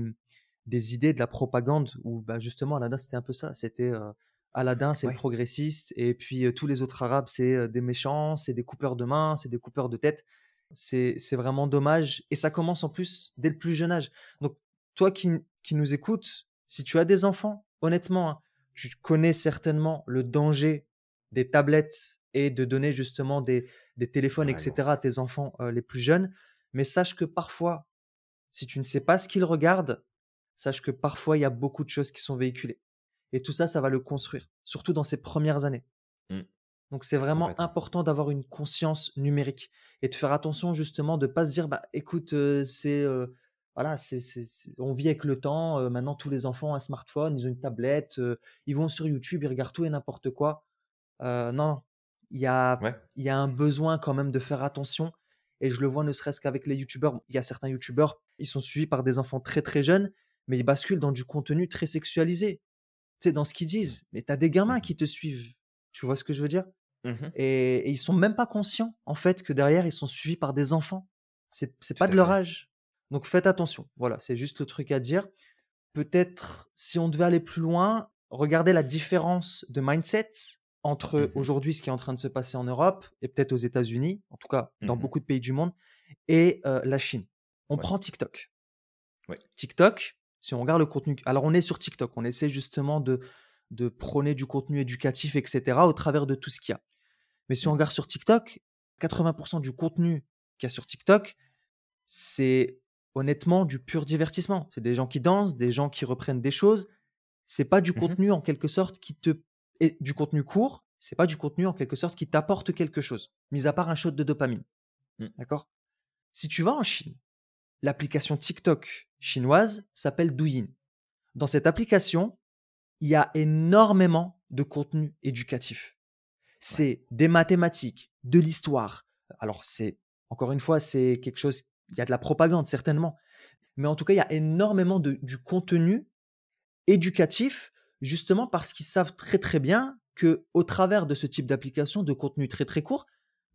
des idées, de la propagande, où bah, justement, Aladdin, c'était un peu ça. C'était euh, Aladdin, c'est le progressiste, et puis euh, tous les autres Arabes, c'est euh, des méchants, c'est des coupeurs de mains, c'est des coupeurs de tête. C'est vraiment dommage. Et ça commence en plus dès le plus jeune âge. Donc, toi qui, qui nous écoutes, si tu as des enfants, honnêtement, hein, tu connais certainement le danger des tablettes et de donner justement des, des téléphones, etc. à tes enfants les plus jeunes. Mais sache que parfois, si tu ne sais pas ce qu'ils regardent, sache que parfois, il y a beaucoup de choses qui sont véhiculées. Et tout ça, ça va le construire, surtout dans ses premières années. Mmh. Donc, c'est vraiment important d'avoir une conscience numérique et de faire attention justement de ne pas se dire, bah, écoute, c'est voilà, c'est, on vit avec le temps. maintenant, tous les enfants ont un smartphone, ils ont une tablette, ils vont sur YouTube, ils regardent tout et n'importe quoi. non, il y a, il y a un besoin quand même de faire attention. Et je le vois ne serait-ce qu'avec les YouTubeurs. Il y a certains YouTubeurs, ils sont suivis par des enfants très très jeunes, mais ils basculent dans du contenu très sexualisé. Tu sais, dans ce qu'ils disent. Mais tu as des gamins qui te suivent. Tu vois ce que je veux dire? Mmh et, et, ils sont même pas conscients, en fait, que derrière, ils sont suivis par des enfants. C'est, pas de leur âge. Donc faites attention. Voilà, c'est juste le truc à dire. Peut-être, si on devait aller plus loin, regardez la différence de mindset entre mmh aujourd'hui ce qui est en train de se passer en Europe et peut-être aux États-Unis, en tout cas dans mmh beaucoup de pays du monde, et la Chine. On prend TikTok. TikTok, si on regarde le contenu, alors on est sur TikTok, on essaie justement de, de prôner du contenu éducatif, etc., au travers de tout ce qu'il y a. Mais si on mmh. regarde sur TikTok, 80% du contenu qu'il y a sur TikTok, c'est honnêtement du pur divertissement. C'est des gens qui dansent, des gens qui reprennent des choses. C'est pas du mmh contenu en quelque sorte qui te et du contenu court. C'est pas du contenu en quelque sorte qui t'apporte quelque chose, mis à part un shot de dopamine. Mmh. D'accord? Si tu vas en Chine, l'application TikTok chinoise s'appelle Douyin. Dans cette application, il y a énormément de contenu éducatif. C'est des mathématiques, de l'histoire. Alors c'est encore une fois, c'est quelque chose il y a de la propagande certainement, mais en tout cas, il y a énormément de, du contenu éducatif, justement parce qu'ils savent très très bien que au travers de ce type d'application, de contenu très très court,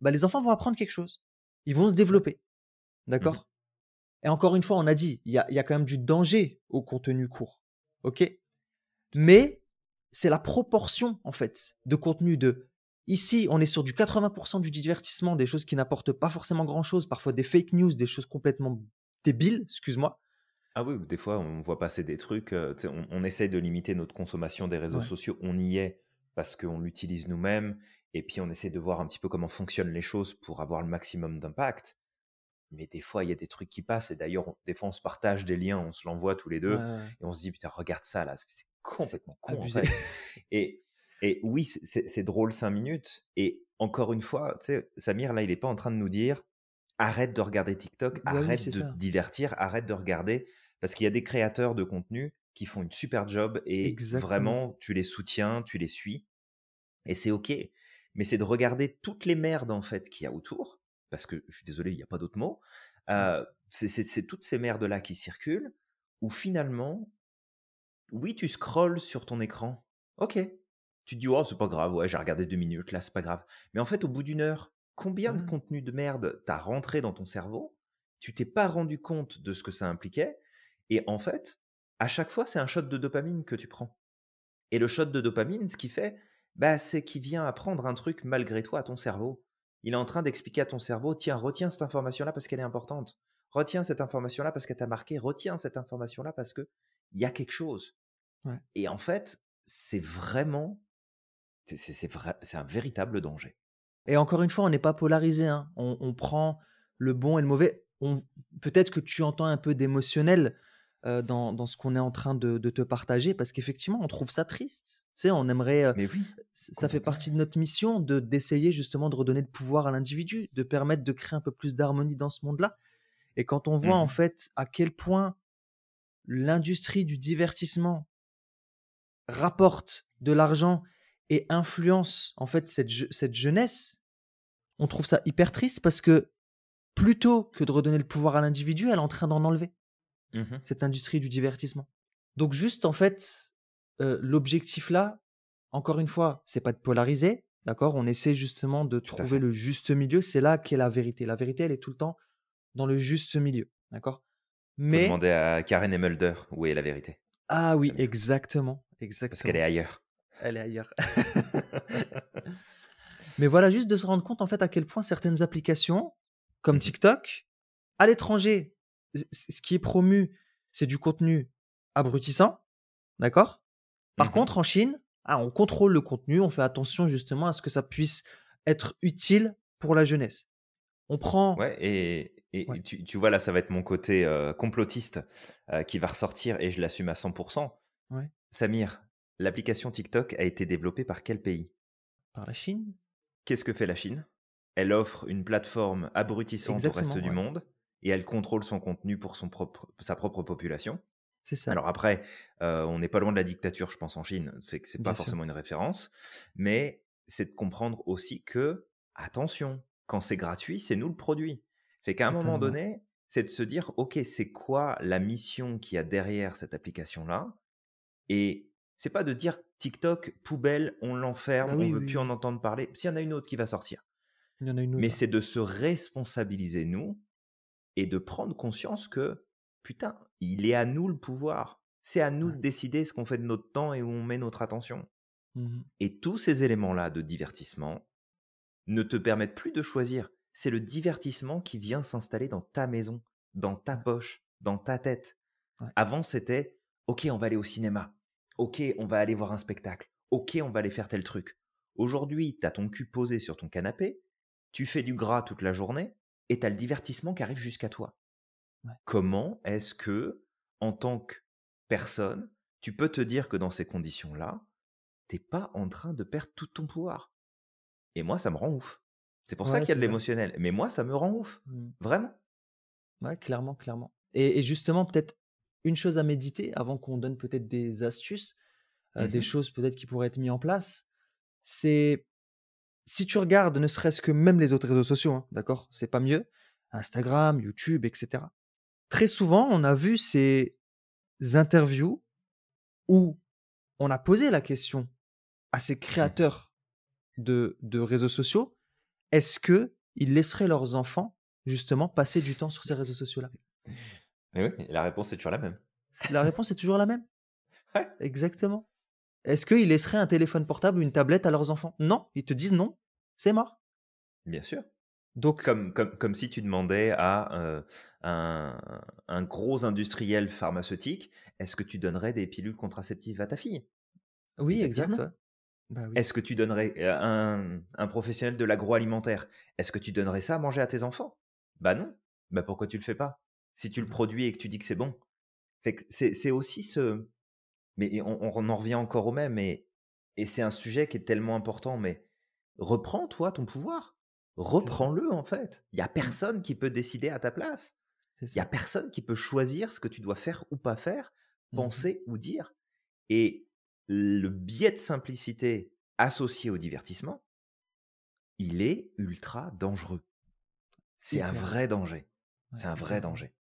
bah, les enfants vont apprendre quelque chose. Ils vont se développer. Mmh D'accord? Et encore une fois, on a dit, il y a, y a quand même du danger au contenu court. OK? Mais c'est la proportion, en fait, de contenu de Ici, on est sur du 80% du divertissement, des choses qui n'apportent pas forcément grand-chose, parfois des fake news, des choses complètement débiles, excuse-moi. Ah oui, des fois, on voit passer des trucs. Euh, on, on, essaye de limiter notre consommation des réseaux sociaux. On y est parce qu'on l'utilise nous-mêmes. Et puis, on essaie de voir un petit peu comment fonctionnent les choses pour avoir le maximum d'impact. Mais des fois, il y a des trucs qui passent. Et d'ailleurs, des fois, on se partage des liens, on se l'envoie tous les deux. Et on se dit, putain, regarde ça là. C'est complètement con. Et et oui, c'est drôle cinq minutes. Et encore une fois, Samir, là, il n'est pas en train de nous dire arrête de regarder TikTok, arrête de divertir, arrête de regarder. Parce qu'il y a des créateurs de contenu qui font une super job et vraiment, tu les soutiens, tu les suis. Et c'est OK. Mais c'est de regarder toutes les merdes, en fait, qu'il y a autour. Parce que je suis désolé, il n'y a pas d'autre mot. Euh, c'est toutes ces merdes-là qui circulent. Où finalement, oui, tu scrolles sur ton écran. OK, tu te dis, oh, c'est pas grave, ouais, j'ai regardé deux minutes, là, c'est pas grave. Mais en fait, au bout d'une heure, combien de contenu de merde t'as rentré dans ton cerveau Tu t'es pas rendu compte de ce que ça impliquait. Et en fait, à chaque fois, c'est un shot de dopamine que tu prends. Et le shot de dopamine, ce qu'il fait, bah, c'est qu'il vient apprendre un truc malgré toi à ton cerveau. Il est en train d'expliquer à ton cerveau, tiens, retiens cette information-là parce qu'elle est importante. Retiens cette information-là parce qu'elle t'a marqué. Retiens cette information-là parce qu'il y a quelque chose. Et en fait, c'est vraiment c'est un véritable danger. Et encore une fois, on n'est pas polarisé. Hein. On, prend le bon et le mauvais. Peut-être que tu entends un peu d'émotionnel euh, dans, ce qu'on est en train de, te partager, parce qu'effectivement, on trouve ça triste. Tu sais, on aimerait. Euh, Mais oui. Ça fait partie de notre mission de d'essayer justement de redonner le pouvoir à l'individu, de permettre de créer un peu plus d'harmonie dans ce monde-là. Et quand on voit en mmh fait à quel point l'industrie du divertissement rapporte de l'argent et influence en fait cette, cette jeunesse, on trouve ça hyper triste parce que plutôt que de redonner le pouvoir à l'individu, elle est en train d'en enlever. Mmh cette industrie du divertissement. Donc juste en fait, l'objectif là, encore une fois, c'est pas de polariser, D'accord? On essaie justement de Tout trouver le juste milieu. C'est là qu'est la vérité. La vérité, elle est tout le temps dans le juste milieu. D'accord? Mais, demander à Karen et Mulder où est la vérité, ah oui, Samir. exactement, Parce qu'elle est exactement. ailleurs. Elle est ailleurs. Mais voilà, juste de se rendre compte en fait à quel point certaines applications, comme Mmh TikTok, à l'étranger, ce qui est promu, c'est du contenu abrutissant, d'accord? Par Mmh contre, en Chine, ah, on contrôle le contenu, on fait attention justement à ce que ça puisse être utile pour la jeunesse. On prend, Ouais, et, et ouais, tu, tu vois, là, ça va être mon côté euh, complotiste euh, qui va ressortir et je l'assume à 100%. ouais, Samir, l'application TikTok a été développée par quel pays? Par la Chine, Qu'est-ce que fait la Chine? Elle offre une plateforme abrutissante au reste du monde et elle contrôle son contenu pour son propre, sa propre population. c'est ça, Alors après, euh, on n'est pas loin de la dictature, je pense, en Chine. C'est que c'est pas bien sûr. forcément une référence, mais c'est de comprendre aussi que, attention, quand c'est gratuit, c'est nous le produit. Fait qu'à un moment donné, c'est de se dire, ok, c'est quoi la mission qu'il y a derrière cette application-là? Et c'est pas de dire TikTok, poubelle, on Bah l'enferme, on oui, veut oui, plus en entendre parler. S'il y en a une autre qui va sortir. Il y en a une Mais c'est de se responsabiliser, nous, et de prendre conscience que, putain, il est à nous le pouvoir. C'est à nous Ouais. de décider ce qu'on fait de notre temps et où on met notre attention. Mhm. Et tous ces éléments-là de divertissement ne te permettent plus de choisir. C'est le divertissement qui vient s'installer dans ta maison, dans ta poche, dans ta tête. Ouais. Avant, c'était OK, on va aller au cinéma. OK, on va aller voir un spectacle. OK, on va aller faire tel truc. Aujourd'hui, tu as ton cul posé sur ton canapé, tu fais du gras toute la journée et tu as le divertissement qui arrive jusqu'à toi. Ouais. Comment est-ce que, en tant que personne, tu peux te dire que dans ces conditions-là, t'es pas en train de perdre tout ton pouvoir? Et moi, ça me rend ouf. C'est pour ça qu'il y a de l'émotionnel. Mais moi, ça me rend ouf. Mhm. Vraiment. Ouais, clairement, clairement. Et, et justement, peut-être une chose à méditer avant qu'on donne peut-être des astuces, euh, des Mhm. choses peut-être qui pourraient être mises en place, c'est si tu regardes ne serait-ce que même les autres réseaux sociaux, hein, d'accord C'est pas mieux. Instagram, YouTube, etc. Très souvent, on a vu ces interviews où on a posé la question à ces Mhm. créateurs de, de réseaux sociaux est-ce que ils laisseraient leurs enfants justement passer du temps sur ces réseaux sociaux-là? Oui, la réponse est toujours la même. La réponse est toujours la même. Ouais. Exactement. Est-ce qu'ils laisseraient un téléphone portable ou une tablette à leurs enfants? Non, ils te disent non, c'est mort. Bien sûr. Donc, Comme, comme, comme si tu demandais à euh, un, un gros industriel pharmaceutique, est-ce que tu donnerais des pilules contraceptives à ta fille? Oui, exact. ouais. Bah oui, Est-ce que tu donnerais euh, un, un professionnel de l'agroalimentaire Est-ce que tu donnerais ça à manger à tes enfants? Bah non. Bah pourquoi tu le fais pas? Si tu le bah, produis et que tu dis que c'est bon. Fait c'est aussi ce. Mais on, on en revient encore au même. Et, et c'est un sujet qui est tellement important. Mais reprends toi ton pouvoir. Reprends-le en fait. Il y a Mm, personne qui peut décider à ta place. Il y a personne qui peut choisir ce que tu dois faire ou pas faire, Mhm. penser ou dire. Et le biais de simplicité associé au divertissement, il est ultra dangereux. C'est un vrai danger. Ouais, C'est un vrai danger.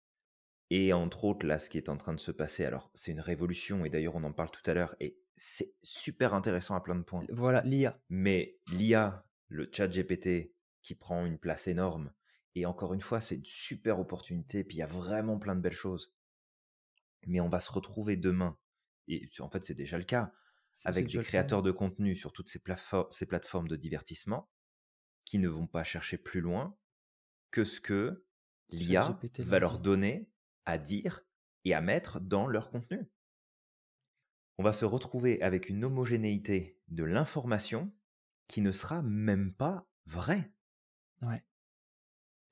Et entre autres, là, ce qui est en train de se passer, alors c'est une révolution, et d'ailleurs on en parle tout à l'heure, et c'est super intéressant à plein de points. Voilà, l'IA. Mais l'IA, le chat GPT, qui prend une place énorme, et encore une fois, c'est une super opportunité, puis il y a vraiment plein de belles choses. Mais on va se retrouver demain, et en fait c'est déjà le cas, avec des créateurs de contenu sur toutes ces, ces plateformes de divertissement qui ne vont pas chercher plus loin que ce que l'IA va leur donner à dire et à mettre dans leur contenu. On va se retrouver avec une homogénéité de l'information qui ne sera même pas vraie. Ouais,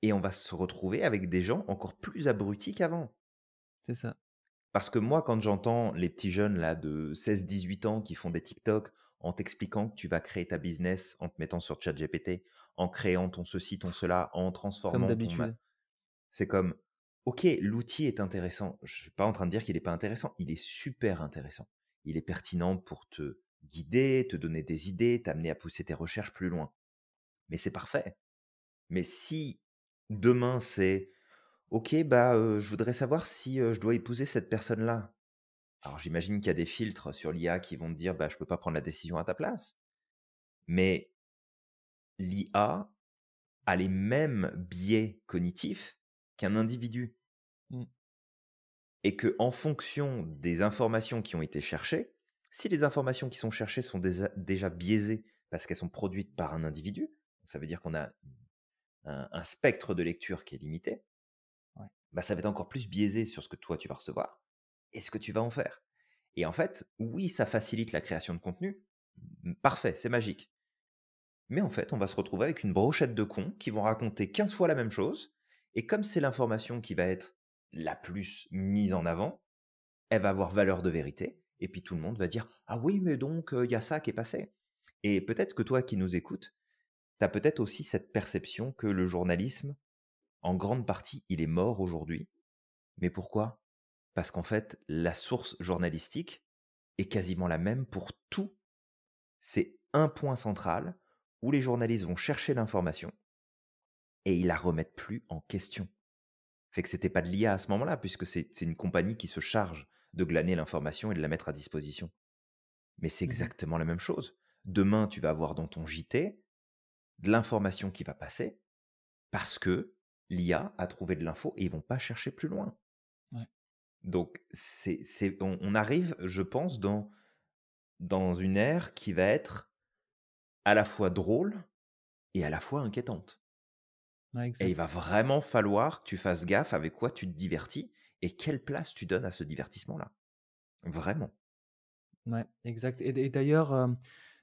Et on va se retrouver avec des gens encore plus abrutis qu'avant. c'est ça. Parce que moi, quand j'entends les petits jeunes là de 16-18 ans qui font des TikTok en t'expliquant que tu vas créer ta business en te mettant sur ChatGPT, en créant ton ceci, ton cela, en Comme transformant ton... ma- d'habitude. C'est comme, ok, l'outil est intéressant. Je suis pas en train de dire qu'il n'est pas intéressant. Il est super intéressant. Il est pertinent pour te guider, te donner des idées, t'amener à pousser tes recherches plus loin. Mais c'est parfait. Mais si demain c'est, ok, bah, je voudrais savoir si je dois épouser cette personne-là. Alors j'imagine qu'il y a des filtres sur l'IA qui vont te dire, bah, je peux pas prendre la décision à ta place. Mais l'IA a les mêmes biais cognitifs qu'un individu. Mmh. Et que en fonction des informations qui ont été cherchées, si les informations qui sont cherchées sont déjà, biaisées parce qu'elles sont produites par un individu, ça veut dire qu'on a un, spectre de lecture qui est limité, bah ça va être encore plus biaisé sur ce que toi tu vas recevoir et ce que tu vas en faire. Et en fait, oui, ça facilite la création de contenu. Parfait, c'est magique. Mais en fait, on va se retrouver avec une brochette de cons qui vont raconter 15 fois la même chose. Et comme c'est l'information qui va être la plus mise en avant, elle va avoir valeur de vérité. Et puis tout le monde va dire Ah oui, mais donc, il y a ça qui est passé. Et peut-être que toi qui nous écoutes, tu as peut-être aussi cette perception que le journalisme, en grande partie, il est mort aujourd'hui. Mais pourquoi? Parce qu'en fait, la source journalistique est quasiment la même pour tout. C'est un point central où les journalistes vont chercher l'information et ils la remettent plus en question. Fait que c'était pas de l'IA à ce moment-là, puisque c'est une compagnie qui se charge de glaner l'information et de la mettre à disposition. Mais c'est mmh exactement la même chose. Demain, tu vas avoir dans ton JT de l'information qui va passer parce que l'IA a trouvé de l'info et ils vont pas chercher plus loin. Donc, c'est, on, arrive, je pense, dans, dans une ère qui va être à la fois drôle et à la fois inquiétante. Et il va vraiment falloir que tu fasses gaffe avec quoi tu te divertis et quelle place tu donnes à ce divertissement-là. Vraiment. Ouais, exact. Et, d'ailleurs. Euh,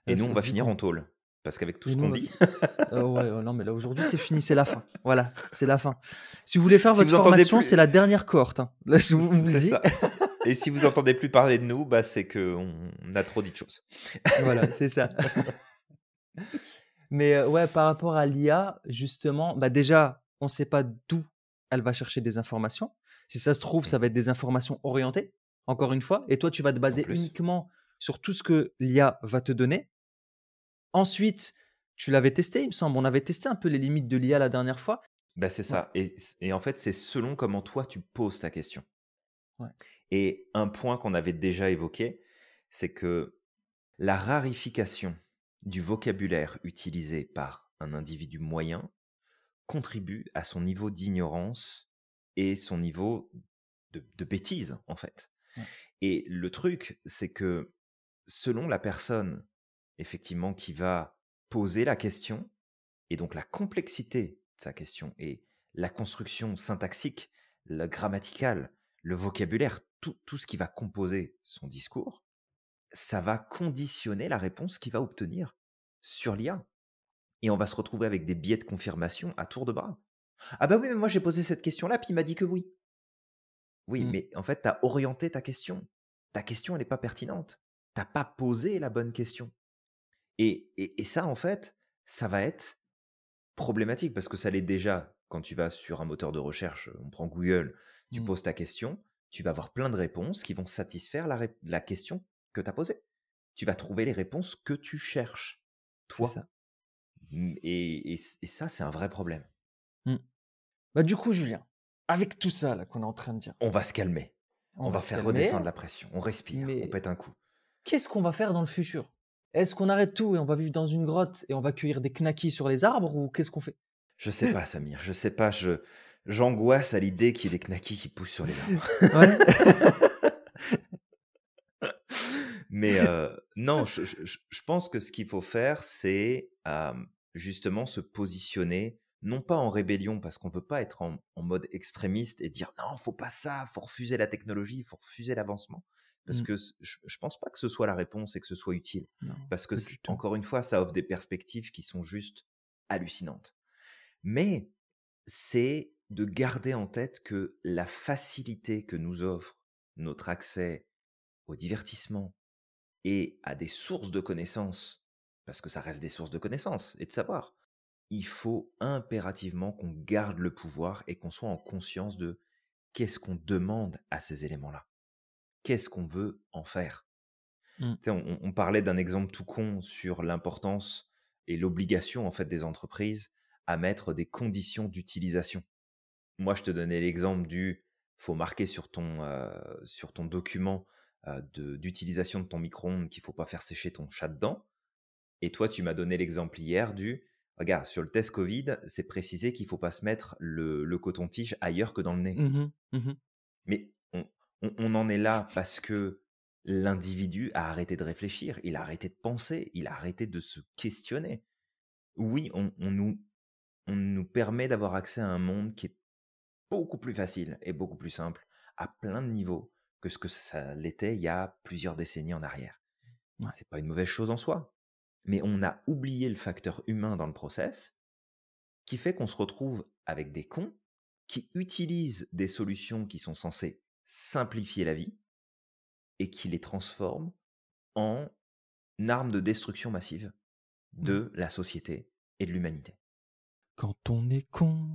et nous, on va finir en tôle. Parce qu'avec tout ce qu'on dit. Euh, ouais, non, mais là, aujourd'hui, c'est fini, c'est la fin. Voilà, c'est la fin. Si vous voulez faire votre formation, c'est la dernière cohorte. Hein. C'est ça. Et si vous entendez plus parler de nous, bah, c'est qu'on a trop dit de choses. voilà, c'est ça. Mais ouais, par rapport à l'IA, justement, bah déjà, on ne sait pas d'où elle va chercher des informations. Si ça se trouve, ça va être des informations orientées, encore une fois, et toi, tu vas te baser uniquement sur tout ce que l'IA va te donner. Ensuite, tu l'avais testé, il me semble. On avait testé un peu les limites de l'IA la dernière fois. Bah, c'est ça. Et, et, en fait, c'est selon comment toi, tu poses ta question. Et un point qu'on avait déjà évoqué, c'est que la rarification du vocabulaire utilisé par un individu moyen contribue à son niveau d'ignorance et son niveau de, bêtise, en fait. Et le truc, c'est que selon la personne, effectivement, qui va poser la question, et donc la complexité de sa question, et la construction syntaxique, le grammatical, le vocabulaire, tout, tout ce qui va composer son discours, ça va conditionner la réponse qu'il va obtenir sur l'IA. Et on va se retrouver avec des biais de confirmation à tour de bras. Ah bah oui, mais moi j'ai posé cette question-là, puis il m'a dit que oui. Oui, mmh. mais en fait, tu as orienté ta question. Ta question, elle n'est pas pertinente. Tu pas posé la bonne question. Et, et, ça, en fait, ça va être problématique parce que ça l'est déjà quand tu vas sur un moteur de recherche, on prend Google, tu mmh. poses ta question, tu vas avoir plein de réponses qui vont satisfaire la, la question que tu as posée. Tu vas trouver les réponses que tu cherches, toi. Ça. Et, et, ça, c'est un vrai problème. Mmh. Bah, du coup, Julien, avec tout ça là qu'on est en train de dire, on va se calmer. On, va, faire redescendre la pression. On respire, on pète un coup. Qu'est-ce qu'on va faire dans le futur? Est-ce qu'on arrête tout et on va vivre dans une grotte et on va cueillir des knackis sur les arbres ou qu'est-ce qu'on fait? Je sais pas, Samir. Je sais pas. Je j'angoisse à l'idée qu'il y ait des knackis qui poussent sur les arbres. Ouais. Mais non, je, pense que ce qu'il faut faire, c'est justement se positionner, non pas en rébellion, parce qu'on ne veut pas être en, mode extrémiste et dire non, faut pas ça, faut refuser la technologie, faut refuser l'avancement. Parce mmh. que je ne pense pas que ce soit la réponse et que ce soit utile. parce que, encore une fois, ça offre des perspectives qui sont juste hallucinantes. Mais c'est de garder en tête que la facilité que nous offre notre accès au divertissement, et à des sources de connaissances, parce que ça reste des sources de connaissances et de savoir, il faut impérativement qu'on garde le pouvoir et qu'on soit en conscience de qu'est-ce qu'on demande à ces éléments-là. Qu'est-ce qu'on veut en faire? Mmh. on, on, parlait d'un exemple tout con sur l'importance et l'obligation en fait des entreprises à mettre des conditions d'utilisation. Moi, je te donnais l'exemple du faut marquer sur ton, euh, sur ton document d'utilisation de, ton micro-ondes qu'il faut pas faire sécher ton chat dedans. Et toi, tu m'as donné l'exemple hier du Regarde, sur le test Covid, c'est précisé qu'il ne faut pas se mettre le, le coton-tige ailleurs que dans le nez. Mmh mmh Mais on, on en est là parce que l'individu a arrêté de réfléchir, il a arrêté de penser, il a arrêté de se questionner. Oui, on, nous, on nous permet d'avoir accès à un monde qui est beaucoup plus facile et beaucoup plus simple à plein de niveaux que ce que ça l'était il y a plusieurs décennies en arrière. C'est pas une mauvaise chose en soi, mais on a oublié le facteur humain dans le process qui fait qu'on se retrouve avec des cons qui utilisent des solutions qui sont censées simplifier la vie et qui les transforment en armes de destruction massive de la société et de l'humanité. Quand on est con,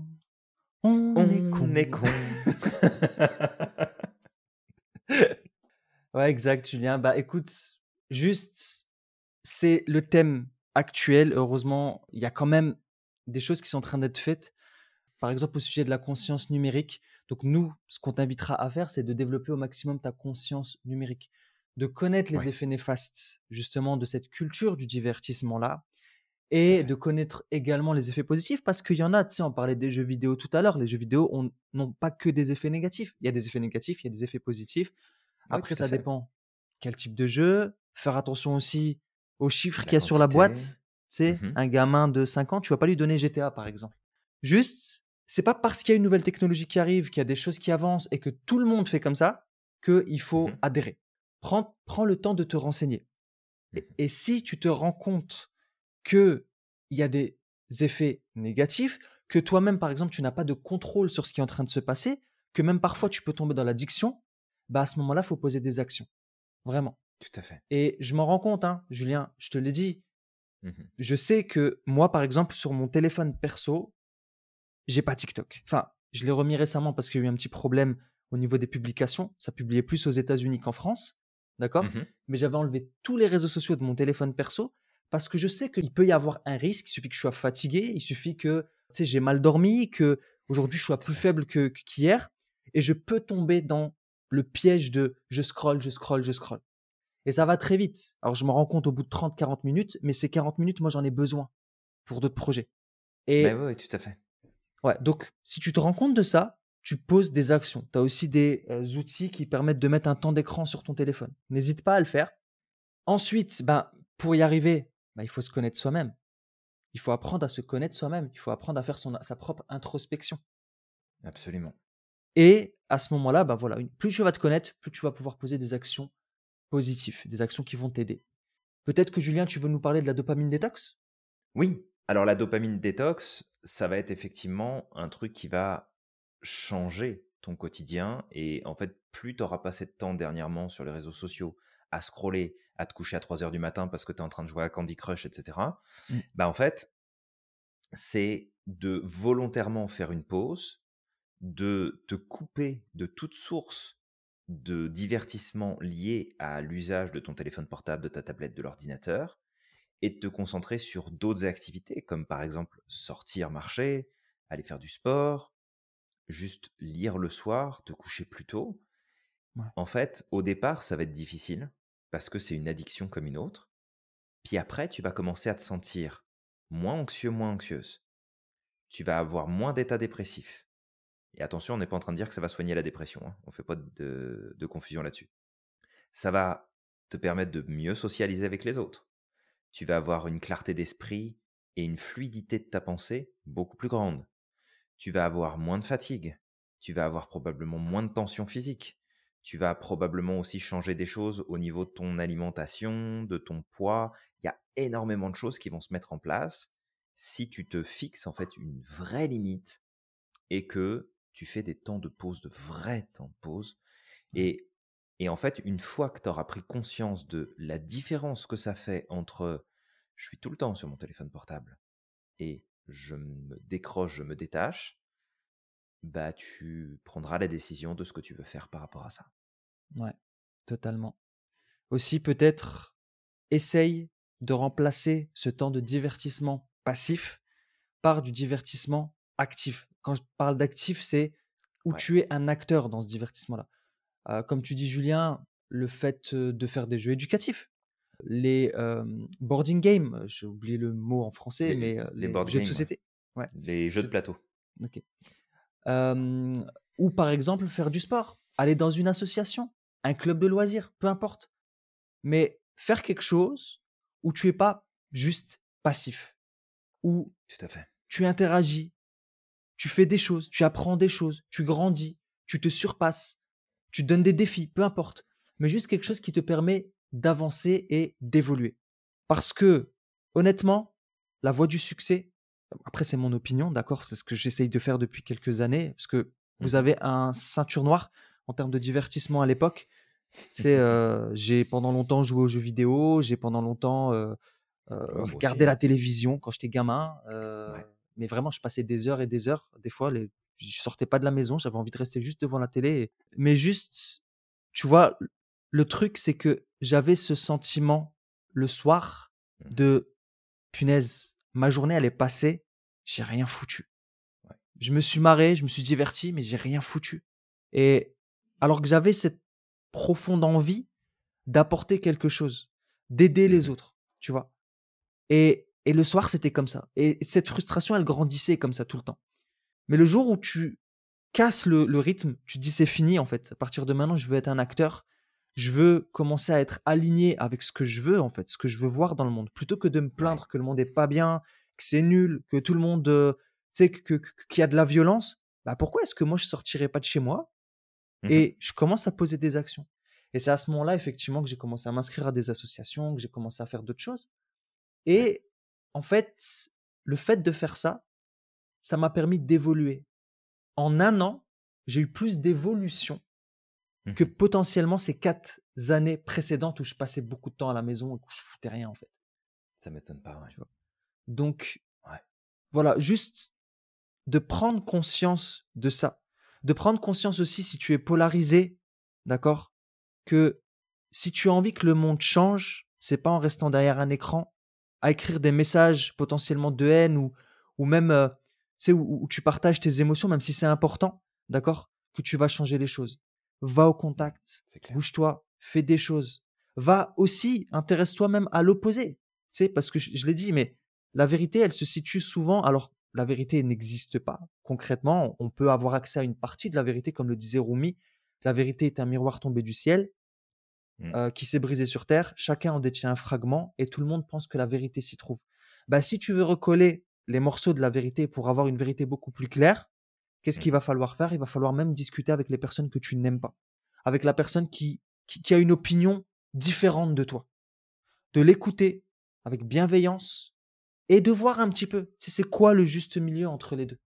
on, est con. Est con. ouais, exact, Julien. Bah écoute, juste, c'est le thème actuel. Heureusement, il y a quand même des choses qui sont en train d'être faites. Par exemple, au sujet de la conscience numérique. Donc, nous, ce qu'on t'invitera à faire, c'est de développer au maximum ta conscience numérique, de connaître les effets néfastes, justement, de cette culture du divertissement-là, et de connaître également les effets positifs parce qu'il y en a, tu sais, on parlait des jeux vidéo tout à l'heure, les jeux vidéo n'ont pas que des effets négatifs. Il y a des effets négatifs, il y a des effets positifs. Après, ça dépend quel type de jeu. Faire attention aussi aux chiffres qu'il y a sur la boîte. Tu sais, mmh un gamin de 5 ans, tu vas pas lui donner GTA par exemple. Juste, c'est pas parce qu'il y a une nouvelle technologie qui arrive, qu'il y a des choses qui avancent et que tout le monde fait comme ça qu'il faut mmh adhérer. Prends, prends le temps de te renseigner. Mmh et si tu te rends compte qu'il y a des effets négatifs, que toi-même, par exemple, tu n'as pas de contrôle sur ce qui est en train de se passer, que même parfois tu peux tomber dans l'addiction, bah à ce moment-là, il faut poser des actions. Vraiment. Tout à fait. Et je m'en rends compte, hein, Julien, je te l'ai dit. Mmh je sais que moi, par exemple, sur mon téléphone perso, j'ai pas TikTok. Enfin, je l'ai remis récemment parce qu'il y a eu un petit problème au niveau des publications. Ça publiait plus aux États-Unis qu'en France. D'accord? Mmh Mais j'avais enlevé tous les réseaux sociaux de mon téléphone perso parce que je sais qu'il peut y avoir un risque. Il suffit que je sois fatigué, il suffit que j'ai mal dormi, que aujourd'hui je sois plus faible que qu'hier, et je peux tomber dans le piège de je scroll, je scroll, je scroll. Et ça va très vite. Alors je me rends compte au bout de 30-40 minutes, mais ces 40 minutes, moi j'en ai besoin pour d'autres projets. Et bah oui, tout à fait. Ouais, donc si tu te rends compte de ça, tu poses des actions. Tu as aussi des euh, outils qui permettent de mettre un temps d'écran sur ton téléphone. N'hésite pas à le faire. Ensuite, ben, pour y arriver, bah, il faut se connaître soi-même. Il faut apprendre à se connaître soi-même. Il faut apprendre à faire son, sa propre introspection. Absolument. Et à ce moment-là, bah voilà, plus tu vas te connaître, plus tu vas pouvoir poser des actions positives, des actions qui vont t'aider. Peut-être que Julien, tu veux nous parler de la dopamine détox? Oui. Alors la dopamine détox, ça va être effectivement un truc qui va changer ton quotidien. Et en fait, plus tu auras passé de temps dernièrement sur les réseaux sociaux à scroller, à te coucher à 3 heures du matin parce que tu es en train de jouer à Candy Crush, etc. Mmh. Bah en fait, c'est de volontairement faire une pause, de te couper de toute source de divertissement lié à l'usage de ton téléphone portable, de ta tablette, de l'ordinateur, et de te concentrer sur d'autres activités, comme par exemple sortir marcher, aller faire du sport, juste lire le soir, te coucher plus tôt. En fait, au départ, ça va être difficile, parce que c'est une addiction comme une autre. Puis après, tu vas commencer à te sentir moins anxieux, moins anxieuse. Tu vas avoir moins d'état dépressif. Et attention, on n'est pas en train de dire que ça va soigner la dépression. Hein. On ne fait pas de confusion là-dessus. Ça va te permettre de mieux socialiser avec les autres. Tu vas avoir une clarté d'esprit et une fluidité de ta pensée beaucoup plus grande. Tu vas avoir moins de fatigue. Tu vas avoir probablement moins de tension physique. Tu vas probablement aussi changer des choses au niveau de ton alimentation, de ton poids. Il y a énormément de choses qui vont se mettre en place si tu te fixes en fait une vraie limite et que tu fais des temps de pause, de vrais temps de pause. Mmh. Et, et en fait, une fois que tu auras pris conscience de la différence que ça fait entre je suis tout le temps sur mon téléphone portable et je me décroche, je me détache, bah tu prendras la décision de ce que tu veux faire par rapport à ça. Ouais, totalement. Aussi peut-être essaye de remplacer ce temps de divertissement passif par du divertissement actif. Quand je parle d'actif, c'est où tu es un acteur dans ce divertissement-là. comme tu dis, Julien, le fait de faire des jeux éducatifs. les boarding games, j'ai oublié le mot en français, mais les, jeux de société. Ouais. Les jeux de plateau. Ok. Ou par exemple faire du sport, aller dans une association, un club de loisirs, peu importe. Mais faire quelque chose où tu es pas juste passif, où Tout à fait. tu interagis, tu fais des choses, tu apprends des choses, tu grandis, tu te surpasses, tu donnes des défis, peu importe. Mais juste quelque chose qui te permet d'avancer et d'évoluer. Parce que, honnêtement, la voie du succès, après c'est mon opinion, d'accord, c'est ce que j'essaye de faire depuis quelques années, parce que vous mmh avez un ceinture noire en termes de divertissement à l'époque. C'est, euh, j'ai pendant longtemps joué aux jeux vidéo, j'ai pendant longtemps euh, euh, regardé la télévision quand j'étais gamin. Mais vraiment, je passais des heures et des heures. Des fois, les, je sortais pas de la maison, j'avais envie de rester juste devant la télé. Mais juste, tu vois, le truc, c'est que j'avais ce sentiment le soir mmh. de punaise, ma journée, elle est passée, j'ai rien foutu. Je me suis marré, je me suis diverti, mais j'ai rien foutu. Et alors que j'avais cette profonde envie d'apporter quelque chose, d'aider les mmh autres, tu vois. Et, et le soir, c'était comme ça. Et cette frustration, elle grandissait comme ça tout le temps. Mais le jour où tu casses le, le rythme, tu dis c'est fini en fait. À partir de maintenant, je veux être un acteur je veux commencer à être aligné avec ce que je veux, en fait, ce que je veux voir dans le monde, plutôt que de me plaindre que le monde est pas bien, que c'est nul, que tout le monde, euh, tu sais, qu'il que, y a de la violence. Bah pourquoi est-ce que moi je sortirais pas de chez moi mmh et je commence à poser des actions? Et c'est à ce moment-là, effectivement, que j'ai commencé à m'inscrire à des associations, que j'ai commencé à faire d'autres choses. Et en fait, le fait de faire ça, ça m'a permis d'évoluer. En un an, j'ai eu plus d'évolution Mmh que potentiellement ces quatre années précédentes où je passais beaucoup de temps à la maison et où je foutais rien en fait. Ça m'étonne pas. Tu vois? Donc, voilà, juste de prendre conscience de ça, de prendre conscience aussi si tu es polarisé, d'accord, que si tu as envie que le monde change, c'est pas en restant derrière un écran à écrire des messages potentiellement de haine ou, ou même, euh, où, où tu partages tes émotions, même si c'est important, d'accord, que tu vas changer les choses va au contact, bouge-toi, fais des choses. Va aussi, intéresse-toi même à l'opposé. Tu sais, parce que je, l'ai dit, mais la vérité, elle se situe souvent. Alors, la vérité n'existe pas. Concrètement, on peut avoir accès à une partie de la vérité, comme le disait Rumi. La vérité est un miroir tombé du ciel mmh. euh, qui s'est brisé sur terre. Chacun en détient un fragment et tout le monde pense que la vérité s'y trouve. Bah, si tu veux recoller les morceaux de la vérité pour avoir une vérité beaucoup plus claire, Qu'est-ce mmh. qu'il va falloir faire? Il va falloir même discuter avec les personnes que tu n'aimes pas, avec la personne qui, qui, a une opinion différente de toi. De l'écouter avec bienveillance et de voir un petit peu c'est quoi le juste milieu entre les deux.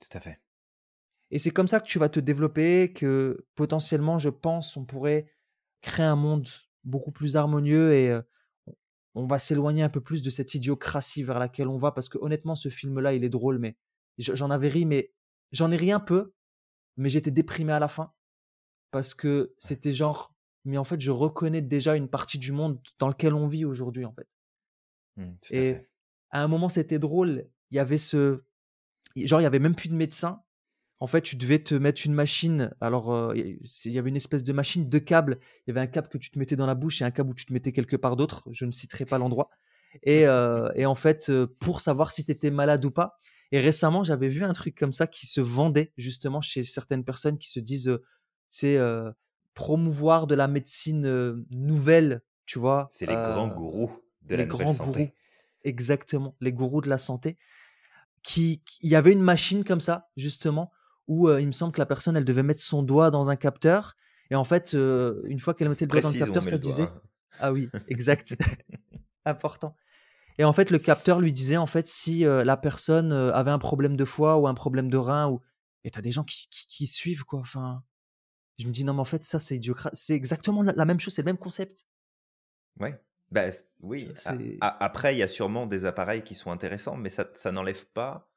Tout à fait. Et c'est comme ça que tu vas te développer, que potentiellement, je pense, on pourrait créer un monde beaucoup plus harmonieux et on va s'éloigner un peu plus de cette idiocratie vers laquelle on va parce que honnêtement, ce film-là, il est drôle, mais j'en avais ri, mais J'en ai ri un peu, mais j'étais déprimé à la fin parce que c'était genre, mais en fait, je reconnais déjà une partie du monde dans lequel on vit aujourd'hui, en fait. Mmh, et à, un moment, c'était drôle. Il y avait ce, genre, il y avait même plus de médecin. En fait, tu devais te mettre une machine. Alors, il y avait une espèce de machine, deux câbles. Il y avait un câble que tu te mettais dans la bouche et un câble où tu te mettais quelque part d'autre. Je ne citerai pas l'endroit. Et, et, en fait, pour savoir si tu étais malade ou pas, et récemment, j'avais vu un truc comme ça qui se vendait justement chez certaines personnes qui se disent, c'est promouvoir de la médecine nouvelle, tu vois. C'est les grands gourous de la les grands santé. gourous, exactement, les gourous de la santé. Qui, il y avait une machine comme ça justement où il me semble que la personne, elle devait mettre son doigt dans un capteur. Et en fait, une fois qu'elle mettait le doigt dans le capteur, ça disait. Hein. Ah oui, exact. Important. Et en fait, le capteur lui disait en fait si euh, la personne euh, avait un problème de foie ou un problème de rein ou et t'as des gens qui, qui, suivent quoi. Enfin, je me dis non mais en fait ça c'est c'est exactement la, même chose, c'est le même concept. Ouais. Bah, oui. après, il y a sûrement des appareils qui sont intéressants, mais ça, ça n'enlève pas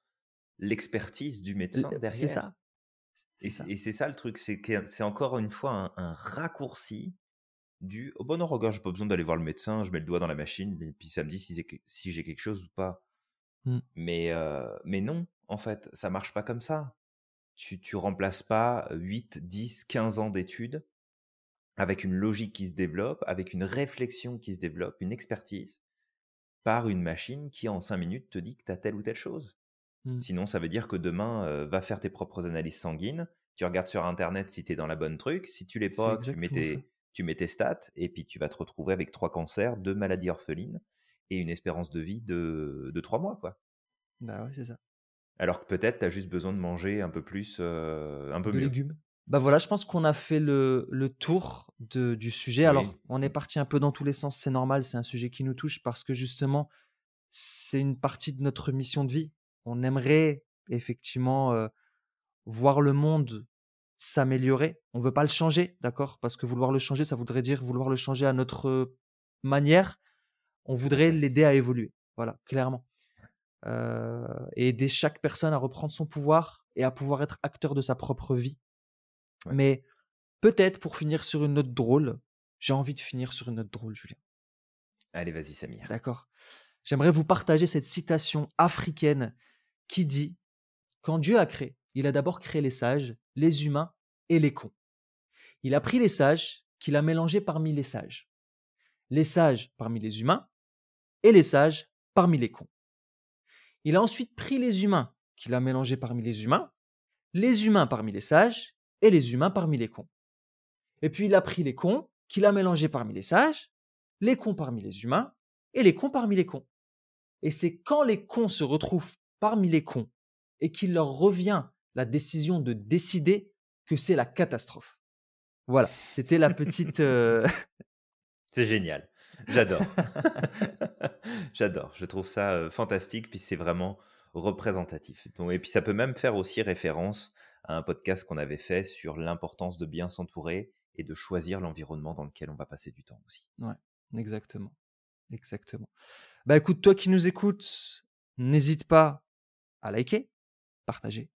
l'expertise du médecin derrière. C'est ça. Et c'est ça le truc, c'est c'est encore une fois un, un raccourci du oh bon non regarde j'ai pas besoin d'aller voir le médecin je mets le doigt dans la machine et puis ça me dit si, si j'ai quelque chose ou pas mmh. mais mais non en fait ça marche pas comme ça tu tu remplaces pas 8 10 15 ans d'études avec une logique qui se développe, avec une réflexion qui se développe, une expertise, par une machine qui en cinq minutes te dit que tu as telle ou telle chose. Mmh. Sinon, ça veut dire que demain, va faire tes propres analyses sanguines, tu regardes sur Internet si tu es dans la bonne truc, si tu l'es pas, tu mets, tes, tu mets tes stats, et puis tu vas te retrouver avec trois cancers, deux maladies orphelines, et une espérance de vie de, de trois mois. quoi. Bah ouais, c'est ça. Alors que peut-être tu as juste besoin de manger un peu plus, un peu de mieux. légumes. Bah voilà, je pense qu'on a fait le, le tour de, du sujet. Alors, on est parti un peu dans tous les sens, c'est normal, c'est un sujet qui nous touche parce que justement, c'est une partie de notre mission de vie. On aimerait effectivement voir le monde s'améliorer. On ne veut pas le changer, d'accord? Parce que vouloir le changer, ça voudrait dire vouloir le changer à notre manière. On voudrait l'aider à évoluer, voilà, clairement. et aider chaque personne à reprendre son pouvoir et à pouvoir être acteur de sa propre vie mais peut-être pour finir sur une note drôle, j'ai envie de finir sur une note drôle, Julien. Allez, vas-y, Samir. D'accord. J'aimerais vous partager cette citation africaine qui dit Quand Dieu a créé, il a d'abord créé les sages, les humains et les cons. Il a pris les sages qu'il a mélangés parmi les sages, les sages parmi les humains et les sages parmi les cons. Il a ensuite pris les humains qu'il a mélangés parmi les humains, les humains parmi les sages et les humains parmi les cons. Et puis il a pris les cons, qu'il a mélangés parmi les sages, les cons parmi les humains et les cons parmi les cons. Et c'est quand les cons se retrouvent parmi les cons et qu'il leur revient la décision de décider que c'est la catastrophe. Voilà, c'était la petite... Euh, c'est génial. J'adore. J'adore. Je trouve ça fantastique. Puis c'est vraiment représentatif. et puis ça peut même faire aussi référence à un podcast qu'on avait fait sur l'importance de bien s'entourer et de choisir l'environnement dans lequel on va passer du temps aussi. Ouais, exactement. Exactement. Bah écoute, toi qui nous écoutes, n'hésite pas à liker, partager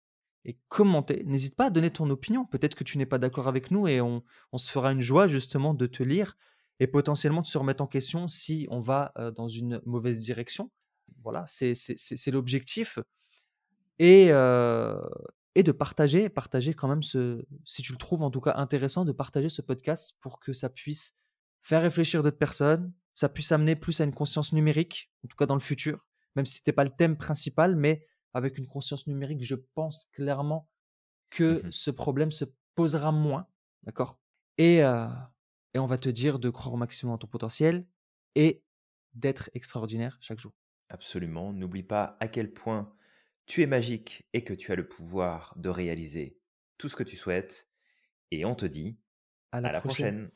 et commenter. N'hésite pas à donner ton opinion. Peut-être que tu n'es pas d'accord avec nous et on, se fera une joie justement de te lire et potentiellement de se remettre en question si on va euh, dans une mauvaise direction. Voilà, c'est l'objectif. Et, euh, et de partager, partager quand même ce, si tu le trouves en tout cas intéressant, de partager ce podcast pour que ça puisse faire réfléchir d'autres personnes, ça puisse amener plus à une conscience numérique, en tout cas dans le futur, même si ce n'était pas le thème principal, mais avec une conscience numérique, je pense clairement que mmh ce problème se posera moins, d'accord? Et, euh, et on va te dire de croire au maximum en ton potentiel et d'être extraordinaire chaque jour. Absolument. N'oublie pas à quel point tu es magique et que tu as le pouvoir de réaliser tout ce que tu souhaites. Et on te dit à la, prochaine.